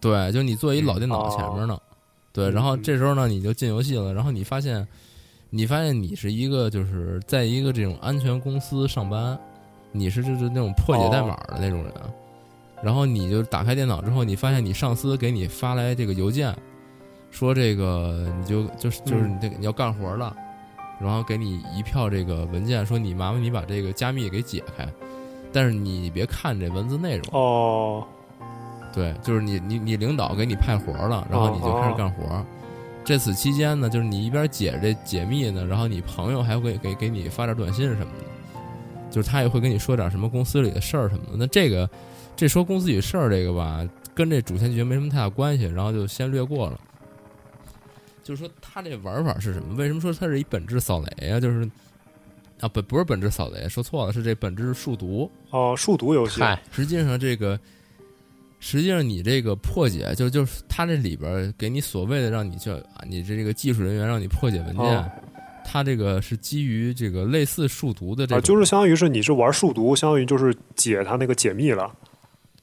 对，就你坐一老电脑前面呢。对，然后这时候呢，你就进游戏了。然后你发现，你发现你是一个，就是在一个这种安全公司上班，你是就是那种破解代码的那种人。然后你就打开电脑之后，你发现你上司给你发来这个邮件，说这个你就就是就是你这个你要干活了，然后给你一票这个文件，说你麻烦你把这个加密给解开，但是你别看这文字内容哦。对，就是你你你领导给你派活了，然后你就开始干活。这此期间呢，就是你一边解这解密呢，然后你朋友还会给给你发点短信什么的，就是他也会跟你说点什么公司里的事儿什么的。那这个这说公司里事儿这个吧，跟这主线剧情没什么太大关系，然后就先略过了。就是说他这玩法是什么？为什么说它是一本质扫雷啊？就是啊，本不是本质扫雷，说错了，是这本质是数独哦，数独游戏。实际上这个。实际上你这个破解，就就是他这里边给你所谓的让你就啊，你这个技术人员让你破解文件，它这个是基于这个类似数独的这，就是相当于是你是玩数独，相当于就是解它那个解密了。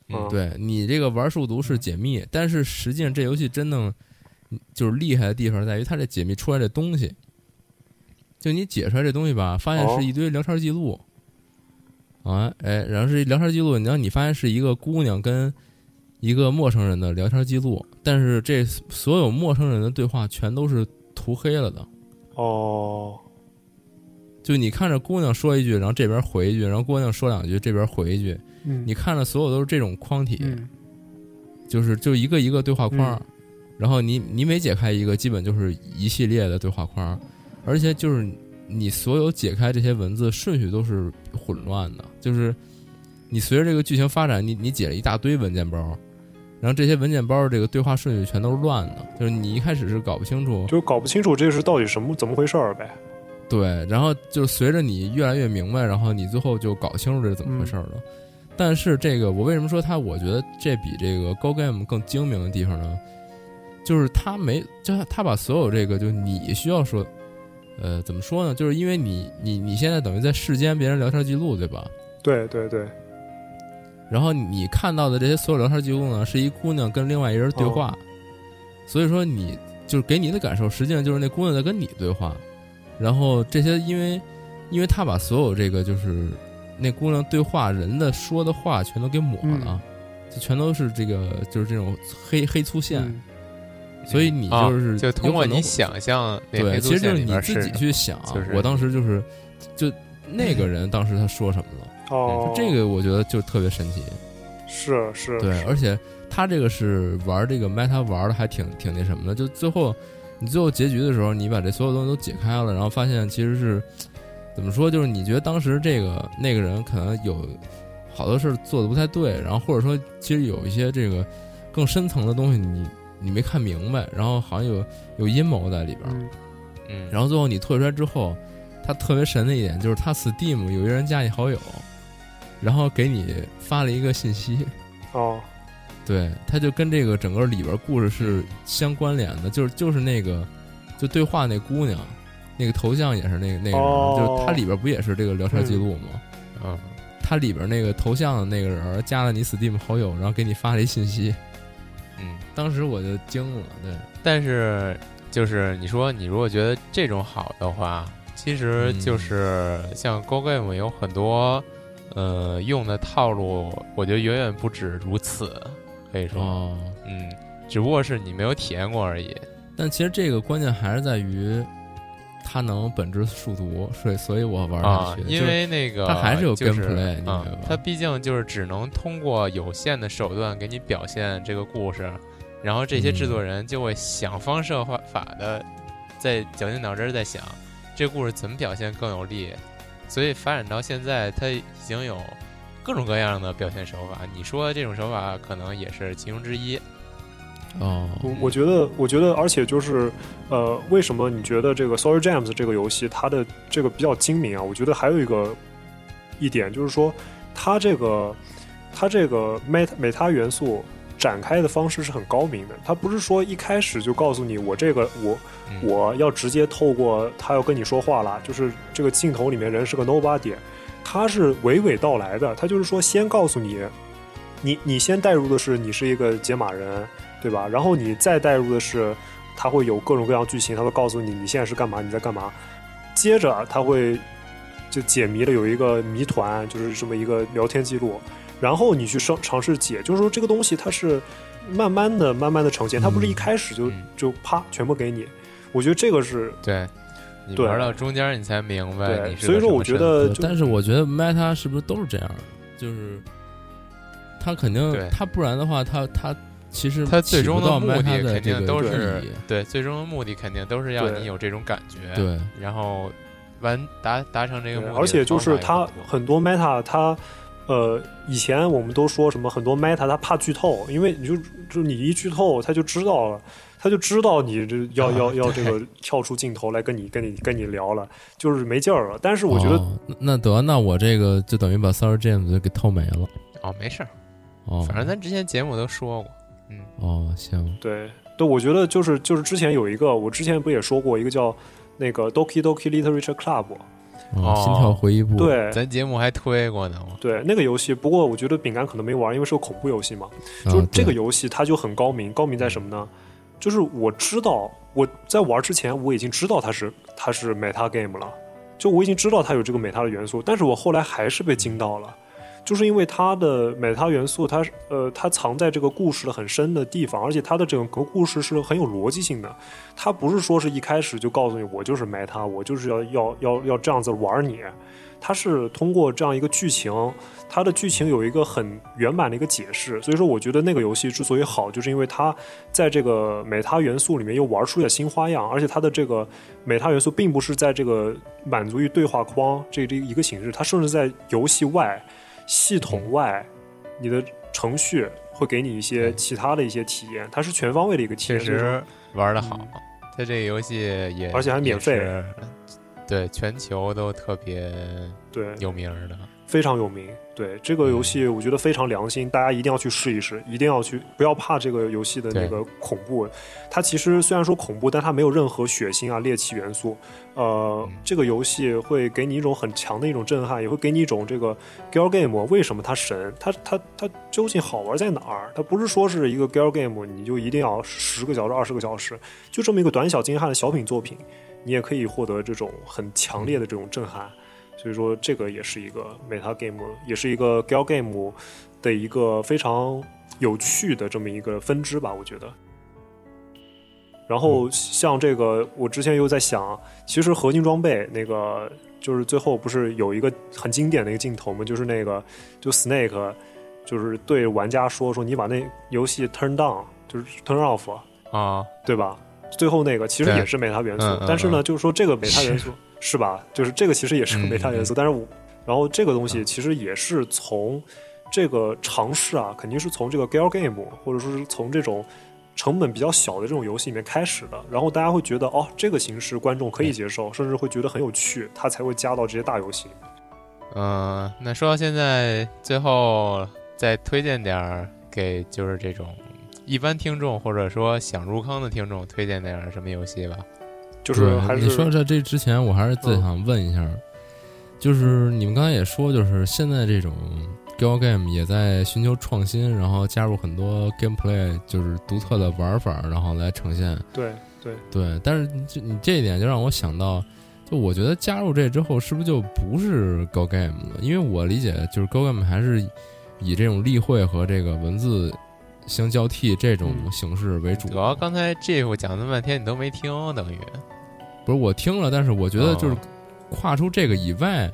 嗯，对你这个玩数独是解密，但是实际上这游戏真正就是厉害的地方在于它这解密出来这东西，就你解出来这东西吧，发现是一堆聊天记录，啊，哎，然后是聊天记录，然后你发现是一个姑娘跟一个陌生人的聊天记录，但是这所有陌生人的对话全都是涂黑了的，哦，就你看着姑娘说一句，然后这边回一句，然后姑娘说两句，这边回一句。嗯你看着所有都是这种框体，就是就一个一个对话框，然后你你每解开一个，基本就是一系列的对话框，而且就是你所有解开这些文字顺序都是混乱的，就是你随着这个剧情发展，你你解了一大堆文件包，然后这些文件包这个对话顺序全都是乱的，就是你一开始是搞不清楚，就搞不清楚这是到底什么怎么回事儿呗。对，然后就随着你越来越明白，然后你最后就搞清楚这是怎么回事了。但是这个，我为什么说它？我觉得这比这个 Go Game 更精明的地方呢，就是它没，就它把所有这个，就你需要说，呃，怎么说呢？就是因为你，你，你现在等于在世间别人聊天记录，对吧？对对对。然后你看到的这些所有聊天记录呢，是一姑娘跟另外一人对话，所以说你就是给你的感受，实际上就是那姑娘在跟你对话。然后这些，因为，因为他把所有这个就是。那姑娘对话人的说的话全都给抹了，就全都是这个就是这种黑黑粗线，所以你就是就通过你想象，对，其实就是你自己去想。我当时就是，就那个人当时他说什么了？哦，这个我觉得就特别神奇。是是，对，而且他这个是玩这个 Meta 玩的还挺挺那什么的，就最后你最后结局的时候，你把这所有东西都解开了，然后发现其实是。怎么说？就是你觉得当时这个那个人可能有好多事做的不太对，然后或者说其实有一些这个更深层的东西你你没看明白，然后好像有有阴谋在里边嗯，然后最后你退出来之后，他特别神的一点就是他 Steam 有一个人加你好友，然后给你发了一个信息哦，对，他就跟这个整个里边故事是相关联的，就是就是那个就对话那姑娘。那个头像也是那个那个人，就是他里边不也是这个聊天记录吗？嗯，他里边那个头像的那个人加了你 Steam 好友，然后给你发了一信息。嗯，当时我就惊了。对，但是就是你说你如果觉得这种好的话，其实就是像 Go Game 有很多呃用的套路，我觉得远远不止如此。可以说，嗯，只不过是你没有体验过而已。但其实这个关键还是在于。它能本质数独，所以所以我玩下去。因为那个它还是有 gameplay，它毕竟就是只能通过有限的手段给你表现这个故事，然后这些制作人就会想方设法的在绞尽脑汁在想这故事怎么表现更有力，所以发展到现在，它已经有各种各样的表现手法。你说这种手法可能也是其中之一。哦，我我觉得，我觉得，而且就是，呃，为什么你觉得这个《Sorry James》这个游戏它的这个比较精明啊？我觉得还有一个一点就是说，它这个它这个 Meta Meta 元素展开的方式是很高明的。他不是说一开始就告诉你我这个我我要直接透过他要跟你说话了，就是这个镜头里面人是个 Nobody，他是娓娓道来的。他就是说先告诉你，你你先带入的是你是一个解码人。对吧？然后你再带入的是，他会有各种各样剧情，他会告诉你你现在是干嘛，你在干嘛。接着他会就解谜了有一个谜团，就是这么一个聊天记录。然后你去尝尝试解，就是说这个东西它是慢慢的、慢慢的呈现，它不是一开始就就啪全部给你。我觉得这个是对，你玩到中间你才明白。对，所以说我觉得，但是我觉得 Meta 是不是都是这样？就是他肯定，他不然的话，他他。其实他最终的目的肯定都是对，最终的目的肯定都是要你有这种感觉，对，然后完达达成这个目的。而且就是它很多 meta，它呃，以前我们都说什么很多 meta，他怕剧透，因为你就就你一剧透，他就知道了，他就知道你这要要要这个跳出镜头来跟你跟你跟你聊了，就是没劲儿了。但是我觉得那得那我这个就等于把 Sorry James 给透没了。哦，没事儿。哦，反正咱之前节目都说过。嗯，哦，行，对对，我觉得就是就是之前有一个，我之前不也说过一个叫那个 Doki Doki Literature Club。哦，心跳回忆簿。对，咱节目还推过呢。对，那个游戏，不过我觉得饼干可能没玩，因为是个恐怖游戏嘛。就这个游戏，它就很高明，高明在什么呢？就是我知道我在玩之前，我已经知道它是它是 meta game 了，就我已经知道它有这个 meta 的元素，但是我后来还是被惊到了。就是因为它的美它元素，它呃，它藏在这个故事的很深的地方，而且它的整个故事是很有逻辑性的。它不是说是一开始就告诉你我就是埋它，我就是要要要要这样子玩你。它是通过这样一个剧情，它的剧情有一个很圆满的一个解释。所以说，我觉得那个游戏之所以好，就是因为它在这个美它元素里面又玩出了新花样，而且它的这个美它元素并不是在这个满足于对话框这这一个形式，它甚至在游戏外。系统外，你的程序会给你一些其他的一些体验，它是全方位的一个体验。确实玩的好，它这个游戏也而且还免费，对全球都特别对有名的。非常有名，对这个游戏，我觉得非常良心，大家一定要去试一试，一定要去，不要怕这个游戏的那个恐怖。它其实虽然说恐怖，但它没有任何血腥啊、猎奇元素。呃，这个游戏会给你一种很强的一种震撼，也会给你一种这个 girl game 为什么它神？它它它究竟好玩在哪儿？它不是说是一个 girl game，你就一定要十个小时、二十个小时，就这么一个短小精悍的小品作品，你也可以获得这种很强烈的这种震撼。所以说，这个也是一个 meta game，也是一个 gal game 的一个非常有趣的这么一个分支吧，我觉得。然后像这个，我之前又在想，其实合金装备那个，就是最后不是有一个很经典的一个镜头吗？就是那个，就 Snake，就是对玩家说说，你把那游戏 turn down，就是 turn off 啊，对吧？最后那个其实也是 meta 元素，但是呢，就是说这个 meta 元素。是吧？就是这个其实也是个 meta 元素，但是我，然后这个东西其实也是从这个尝试啊，肯定是从这个 gal game 或者说是从这种成本比较小的这种游戏里面开始的，然后大家会觉得哦，这个形式观众可以接受，甚至会觉得很有趣，它才会加到这些大游戏。嗯，那说到现在，最后再推荐点儿给就是这种一般听众或者说想入坑的听众，推荐点什么游戏吧。就是还是你说这这之前，我还是最想问一下，就是你们刚才也说，就是现在这种 gal game 也在寻求创新，然后加入很多 gameplay，就是独特的玩法，然后来呈现。对对对，但是这你这一点就让我想到，就我觉得加入这之后，是不是就不是 gal game 了？因为我理解就是 gal game 还是以这种例会和这个文字。相交替这种形式为主。主要刚才这我讲那么半天，你都没听，等于不是我听了，但是我觉得就是跨出这个以外，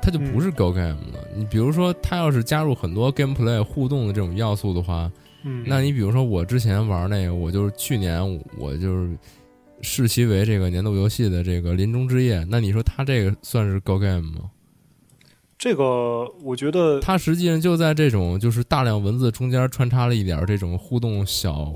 它就不是 Go Game 了。你比如说，它要是加入很多 Gameplay 互动的这种要素的话，嗯，那你比如说我之前玩那个，我就是去年我就是视其为这个年度游戏的这个《临终之夜》，那你说它这个算是 Go Game 吗？这个我觉得，它实际上就在这种就是大量文字中间穿插了一点这种互动小，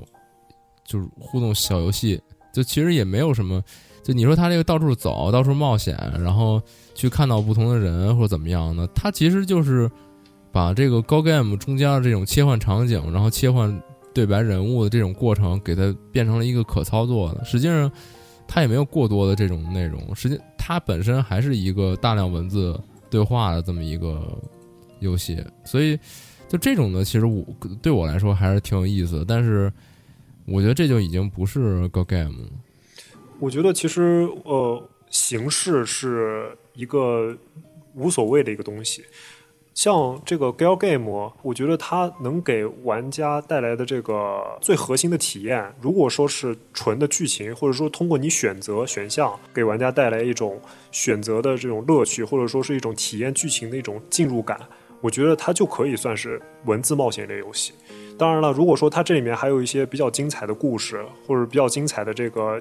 就是互动小游戏，就其实也没有什么。就你说他这个到处走、到处冒险，然后去看到不同的人或者怎么样呢？它其实就是把这个高 game 中间的这种切换场景，然后切换对白人物的这种过程，给它变成了一个可操作的。实际上，它也没有过多的这种内容。实际它本身还是一个大量文字。对话的这么一个游戏，所以就这种的，其实我对我来说还是挺有意思的。但是我觉得这就已经不是个 game 了。我觉得其实呃，形式是一个无所谓的一个东西。像这个 g a l e game，我觉得它能给玩家带来的这个最核心的体验，如果说是纯的剧情，或者说通过你选择选项给玩家带来一种选择的这种乐趣，或者说是一种体验剧情的一种进入感，我觉得它就可以算是文字冒险类游戏。当然了，如果说它这里面还有一些比较精彩的故事，或者比较精彩的这个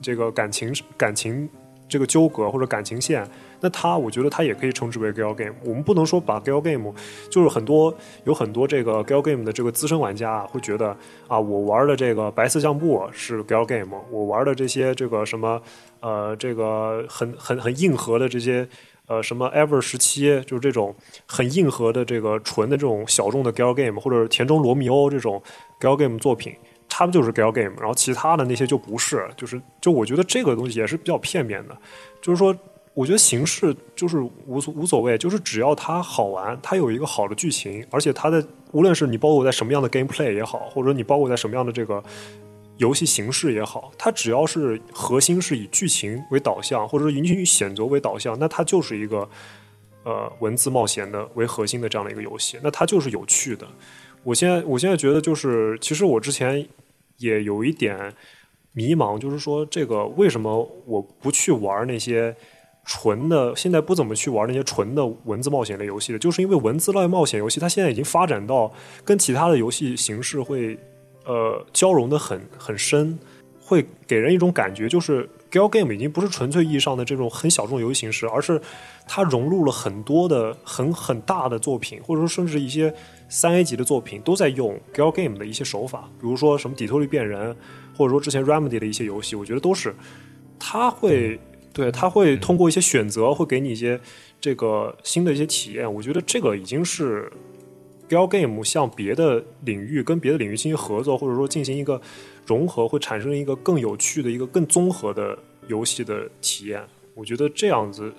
这个感情感情这个纠葛或者感情线。那它，我觉得它也可以称之为 gal game。我们不能说把 gal game，就是很多有很多这个 gal game 的这个资深玩家啊，会觉得啊，我玩的这个白色相簿是 gal game，我玩的这些这个什么呃，这个很很很硬核的这些呃什么 Ever 十七，就是这种很硬核的这个纯的这种小众的 gal game，或者田中罗密欧这种 gal game 作品，他们就是 gal game，然后其他的那些就不是，就是就我觉得这个东西也是比较片面的，就是说。我觉得形式就是无所无所谓，就是只要它好玩，它有一个好的剧情，而且它的无论是你包括在什么样的 gameplay 也好，或者你包括在什么样的这个游戏形式也好，它只要是核心是以剧情为导向，或者说以你选择为导向，那它就是一个呃文字冒险的为核心的这样的一个游戏，那它就是有趣的。我现在我现在觉得就是，其实我之前也有一点迷茫，就是说这个为什么我不去玩那些。纯的，现在不怎么去玩那些纯的文字冒险类游戏了，就是因为文字类冒险游戏它现在已经发展到跟其他的游戏形式会呃交融的很很深，会给人一种感觉，就是 gal game 已经不是纯粹意义上的这种很小众游戏形式，而是它融入了很多的很很大的作品，或者说甚至一些三 A 级的作品都在用 gal game 的一些手法，比如说什么底特律变人，或者说之前 Remedy 的一些游戏，我觉得都是它会。对，他会通过一些选择，会给你一些这个新的一些体验。我觉得这个已经是 gal game 向别的领域跟别的领域进行合作，或者说进行一个融合，会产生一个更有趣的一个更综合的游戏的体验。我觉得这样子，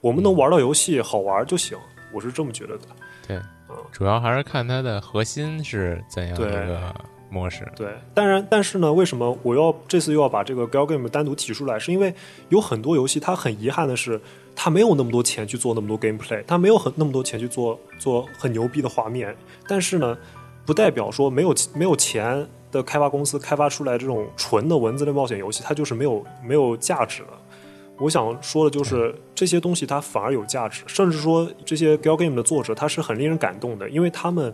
我们能玩到游戏好玩就行。我是这么觉得的。对，嗯，主要还是看它的核心是怎样的一个。模式对，当然，但是呢，为什么我要这次又要把这个 gal game 单独提出来？是因为有很多游戏，它很遗憾的是，它没有那么多钱去做那么多 gameplay，它没有很那么多钱去做做很牛逼的画面。但是呢，不代表说没有没有钱的开发公司开发出来这种纯的文字类冒险游戏，它就是没有没有价值的。我想说的就是这些东西它反而有价值，甚至说这些 gal game 的作者他是很令人感动的，因为他们。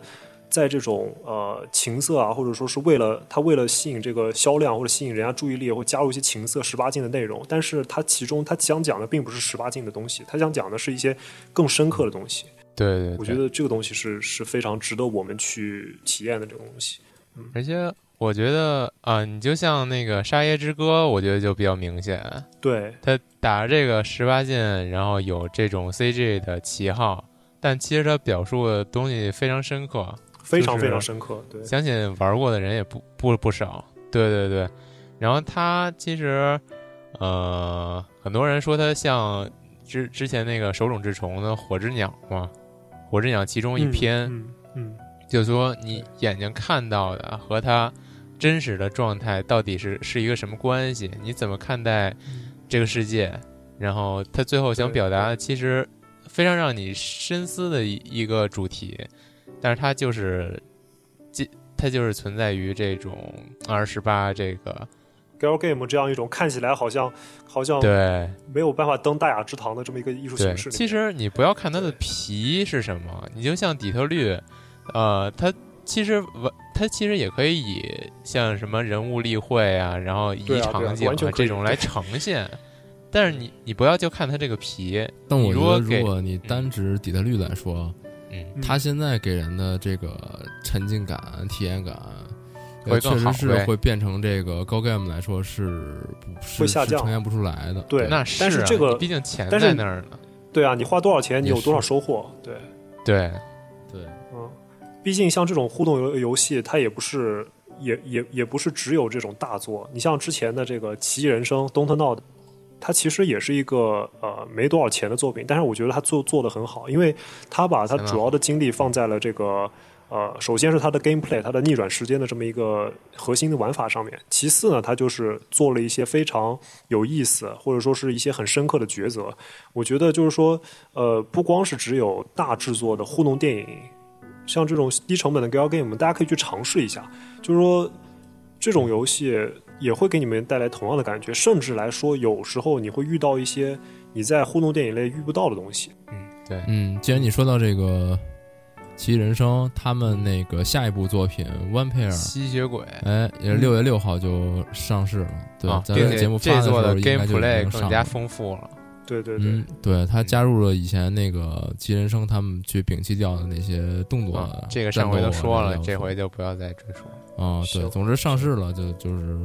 在这种呃情色啊，或者说是为了他为了吸引这个销量或者吸引人家注意力，会加入一些情色十八禁的内容。但是他其中他想讲的并不是十八禁的东西，他想讲的是一些更深刻的东西。对对，我觉得这个东西是是非常值得我们去体验的这个东西。嗯，而且我觉得啊，你就像那个《沙耶之歌》，我觉得就比较明显。对，他打着这个十八禁，然后有这种 CG 的旗号，但其实他表述的东西非常深刻。非常非常深刻，对，相信玩过的人也不不不少，对对对。然后他其实，呃，很多人说他像之之前那个手冢治虫的《火之鸟》嘛，《火之鸟》其中一篇，嗯，就说你眼睛看到的和他真实的状态到底是是一个什么关系？你怎么看待这个世界？然后他最后想表达，其实非常让你深思的一一个主题。但是它就是，它就是存在于这种二十八这个 girl game 这样一种看起来好像好像对没有办法登大雅之堂的这么一个艺术形式。其实你不要看它的皮是什么，你就像底特律，呃，它其实完，它其实也可以以像什么人物例会啊，然后以场景啊这种来呈现。但是你你不要就看它这个皮。但我觉得如果你单指底特律来说。嗯，它现在给人的这个沉浸感、体验感，确实是会变成这个高 game 来说是会下降、呈现不出来的。对，那是但是这个毕竟钱在那儿呢。对啊，你花多少钱，你有多少收获。对，对，毕竟像这种互动游游戏，它也不是，也也也不是只有这种大作。你像之前的这个《奇异人生》Don't Know。它其实也是一个呃没多少钱的作品，但是我觉得它做做的很好，因为它把它主要的精力放在了这个呃，首先是它的 gameplay，它的逆转时间的这么一个核心的玩法上面。其次呢，它就是做了一些非常有意思或者说是一些很深刻的抉择。我觉得就是说，呃，不光是只有大制作的互动电影，像这种低成本的 gal game，大家可以去尝试一下。就是说，这种游戏。也会给你们带来同样的感觉，甚至来说，有时候你会遇到一些你在互动电影类遇不到的东西。嗯，对，嗯，既然你说到这个《奇异人生》，他们那个下一部作品《One Pair》吸血鬼，哎，也是六月六号就上市了。对，咱们节目发的时候应该就更加丰富了。对对对，对他加入了以前那个《奇异人生》他们去摒弃掉的那些动作。这个上回都说了，这回就不要再赘述了。啊，对，总之上市了就就是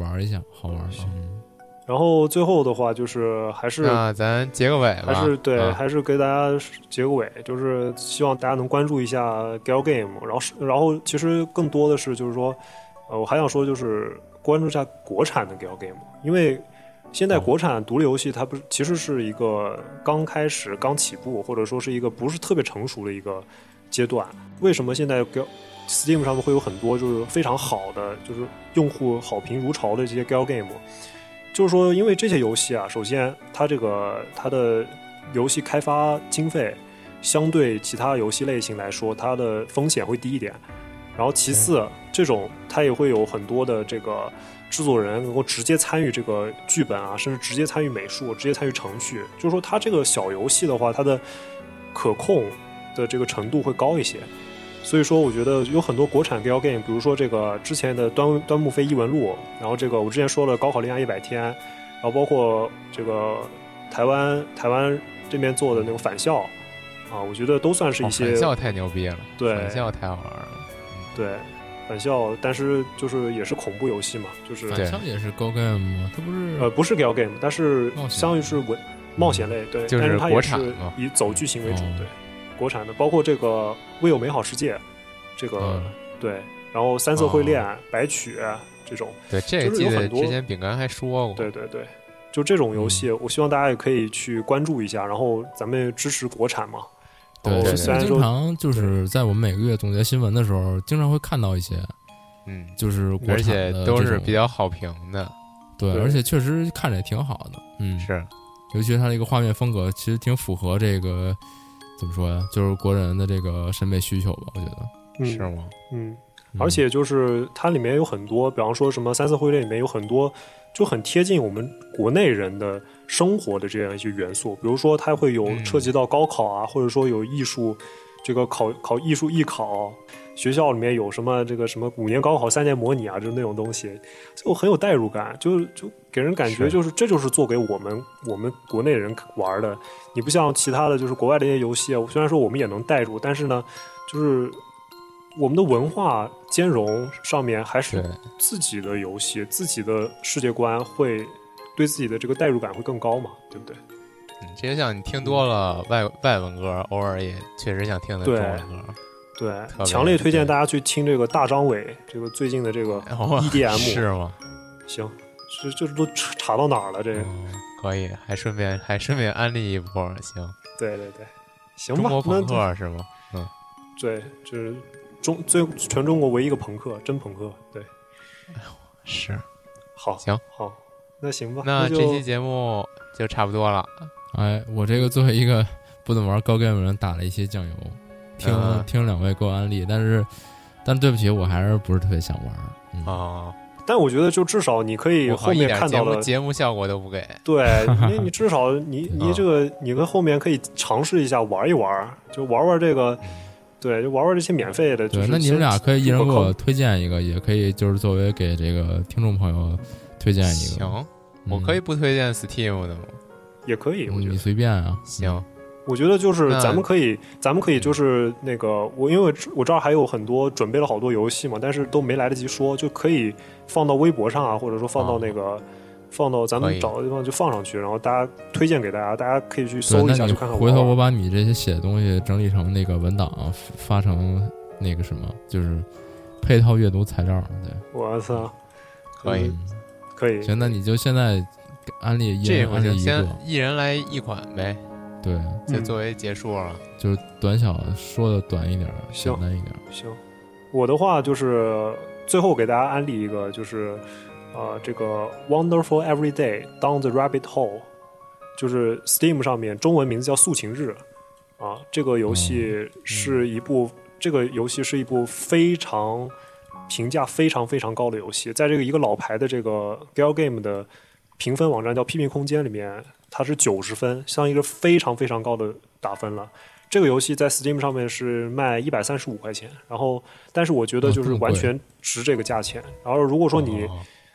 玩一下，好玩。嗯，然后最后的话就是还是那咱结个尾吧，还是对，还是给大家结个尾，就是希望大家能关注一下 Gal Game，然后是然后其实更多的是就是说，呃，我还想说就是关注一下国产的 Gal Game，因为现在国产独立游戏它不是其实是一个刚开始刚起步，或者说是一个不是特别成熟的一个阶段。为什么现在 Steam 上面会有很多就是非常好的，就是用户好评如潮的这些 Gal Game？就是说，因为这些游戏啊，首先它这个它的游戏开发经费相对其他游戏类型来说，它的风险会低一点。然后其次，这种它也会有很多的这个制作人能够直接参与这个剧本啊，甚至直接参与美术，直接参与程序。就是说，它这个小游戏的话，它的可控的这个程度会高一些。所以说，我觉得有很多国产 gal game，比如说这个之前的端端木飞异闻录，然后这个我之前说了高考恋爱一百天，然后包括这个台湾台湾这边做的那种返校，啊，我觉得都算是一些返校太牛逼了，对，返校太好玩了，对，返校，但是就是也是恐怖游戏嘛，就是返校也是 gal game 吗？它不是呃不是 gal game，但是相当于是文冒险类，对，但是它也是以走剧情为主，对。国产的包括这个《未有美好世界》，这个对，然后《三色会恋》、白曲这种，对，这个有很多。之前饼干还说过，对对对，就这种游戏，我希望大家也可以去关注一下，然后咱们支持国产嘛。对，虽然经常就是在我们每个月总结新闻的时候，经常会看到一些，嗯，就是而且都是比较好评的，对，而且确实看着也挺好的，嗯，是，尤其是它这个画面风格，其实挺符合这个。怎么说呀？就是国人的这个审美需求吧，我觉得。是吗？嗯，而且就是它里面有很多，比方说什么《三色会恋》里面有很多就很贴近我们国内人的生活的这样一些元素，比如说它会有涉及到高考啊，或者说有艺术这个考考艺术艺考。学校里面有什么这个什么五年高考三年模拟啊，就是那种东西，就很有代入感，就就给人感觉就是这就是做给我们我们国内人玩的。你不像其他的就是国外的一些游戏，虽然说我们也能代入，但是呢，就是我们的文化兼容上面还是自己的游戏，自己的世界观会对自己的这个代入感会更高嘛，对不对？嗯，这些像你听多了外外文歌，偶尔也确实想听的中文歌。对，强烈推荐大家去听这个大张伟这个最近的这个 EDM，是吗？行，这这都查到哪儿了？这个可以，还顺便 还顺便安利一波，行。对对对，行吧。中国朋克是吗？嗯，对，就是中最全中国唯一一个朋克，真朋克。对，是，好，行，好，那行吧。那这期节目就差不多了。哎，我这个作为一个不怎么玩高 game 的人，打了一些酱油。听听两位给我安利，但是，但对不起，我还是不是特别想玩啊。但我觉得，就至少你可以后面看到了节目效果都不给。对，因为你至少你你这个你跟后面可以尝试一下玩一玩，就玩玩这个，对，就玩玩这些免费的。对，那你们俩可以一人给我推荐一个，也可以就是作为给这个听众朋友推荐一个。行，我可以不推荐 Steam 的吗？也可以，我觉得你随便啊。行。我觉得就是咱们可以，咱们可以就是那个我，因为我这儿还有很多准备了好多游戏嘛，但是都没来得及说，就可以放到微博上啊，或者说放到那个，放到咱们找的地方就放上去，然后大家推荐给大家，大家可以去搜一下，去看看。回头我把你这些写的东西整理成那个文档，发成那个什么，就是配套阅读材料。对，我操，可以，可以。行，那你就现在安利一人安利一个，一人来一款呗。对，就作为结束了，就是短小说的短一点，简单一点。行，我的话就是最后给大家安利一个，就是呃，这个 Wonderful Everyday Down the Rabbit Hole，就是 Steam 上面中文名字叫素琴日啊。这个游戏是一部，这个游戏是一部非常评价非常非常高的游戏，在这个一个老牌的这个 Gal Game 的评分网站叫批评空间里面。它是九十分，像一个非常非常高的打分了。这个游戏在 Steam 上面是卖一百三十五块钱，然后但是我觉得就是完全值这个价钱。然后如果说你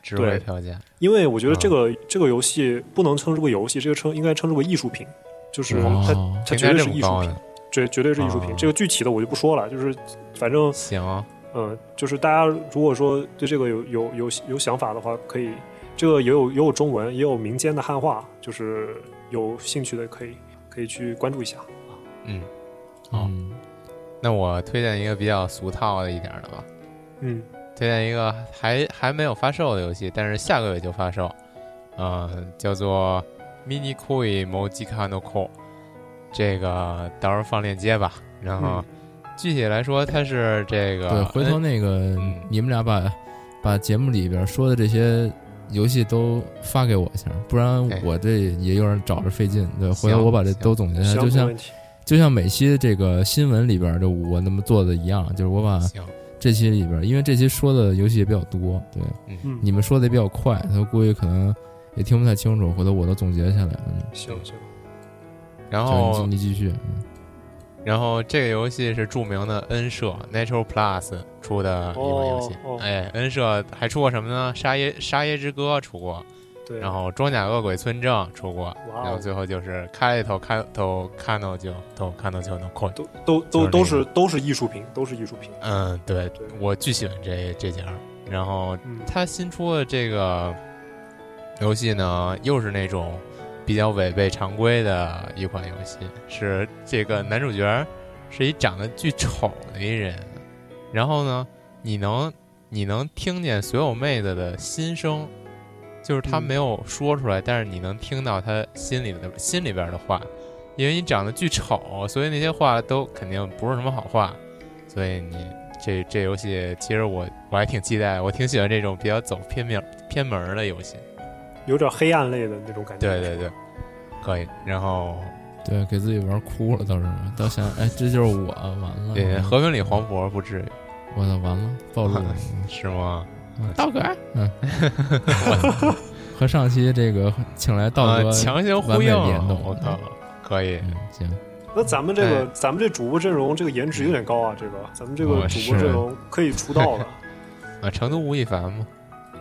对。条件，因为我觉得这个这个游戏不能称之为游戏，这个称应该称之为艺术品，就是它它绝对是艺术品，这绝对是艺术品。这个具体的我就不说了，就是反正行，嗯，就是大家如果说对这个有有有有想法的话，可以。这个也有也有中文，也有民间的汉化，就是有兴趣的可以可以去关注一下。啊。嗯，好，那我推荐一个比较俗套的一点的吧。嗯，推荐一个还还没有发售的游戏，但是下个月就发售，嗯，叫做《Mini Koi Mojika no Ko》，这个到时候放链接吧。然后具体来说，它是这个对，回头那个你们俩把把节目里边说的这些游戏都发给我一下，不然我这也有点找着费劲。对，回头我把这都总结下来，就像就像每期这个新闻里边的我那么做的一样，就是我把。这期里边，因为这期说的游戏也比较多，对，你们说的也比较快，他估计可能也听不太清楚，回头我都总结下来。嗯，行行。然后你继续。然后这个游戏是著名的 N 社 Natural Plus 出的一款游戏。哎，N 社还出过什么呢？沙耶沙耶之歌出过。然后装甲恶鬼村正出过，然后最后就是开一头开头看到就都看到就能困，都都都都是都是艺术品，都是艺术品。嗯，对，我巨喜欢这这家。然后他新出的这个游戏呢，又是那种比较违背常规的一款游戏，是这个男主角是一长得巨丑的一人，然后呢，你能你能听见所有妹子的心声。就是他没有说出来，但是你能听到他心里的心里边的话，因为你长得巨丑，所以那些话都肯定不是什么好话。所以你这这游戏，其实我我还挺期待，我挺喜欢这种比较走偏面偏门的游戏，有点黑暗类的那种感觉。对对对，可以。然后对，给自己玩哭了倒是，倒想哎，这就是我完了。对，和平里黄渤不至于。我操，完了，暴露了，是吗？道哥，嗯，和上期这个请来道哥强行呼应，我靠，可以，行。那咱们这个，咱们这主播阵容，这个颜值有点高啊，这个，咱们这个主播阵容可以出道了。啊，成都吴亦凡吗？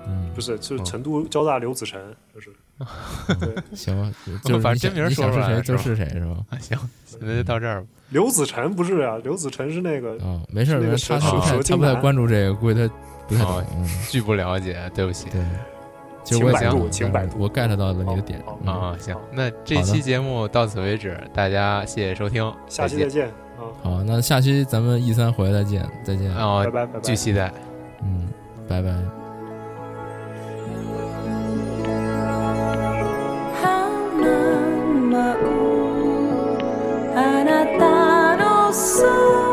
嗯，不是，是成都交大刘子晨，就是。对，行，就反正真名说出来，就是谁是吧？行，那就到这儿吧。刘子晨不是啊，刘子晨是那个，啊，没事，没事，他他不太关注这个，估计他。哦，嗯，巨不了解，对不起。对，其实我想，请百度，我 get 到了你的点啊。行，那这期节目到此为止，大家谢谢收听，下期再见。好，那下期咱们 E 三回来见，再见。哦，拜拜，巨期待。嗯，拜拜。花「」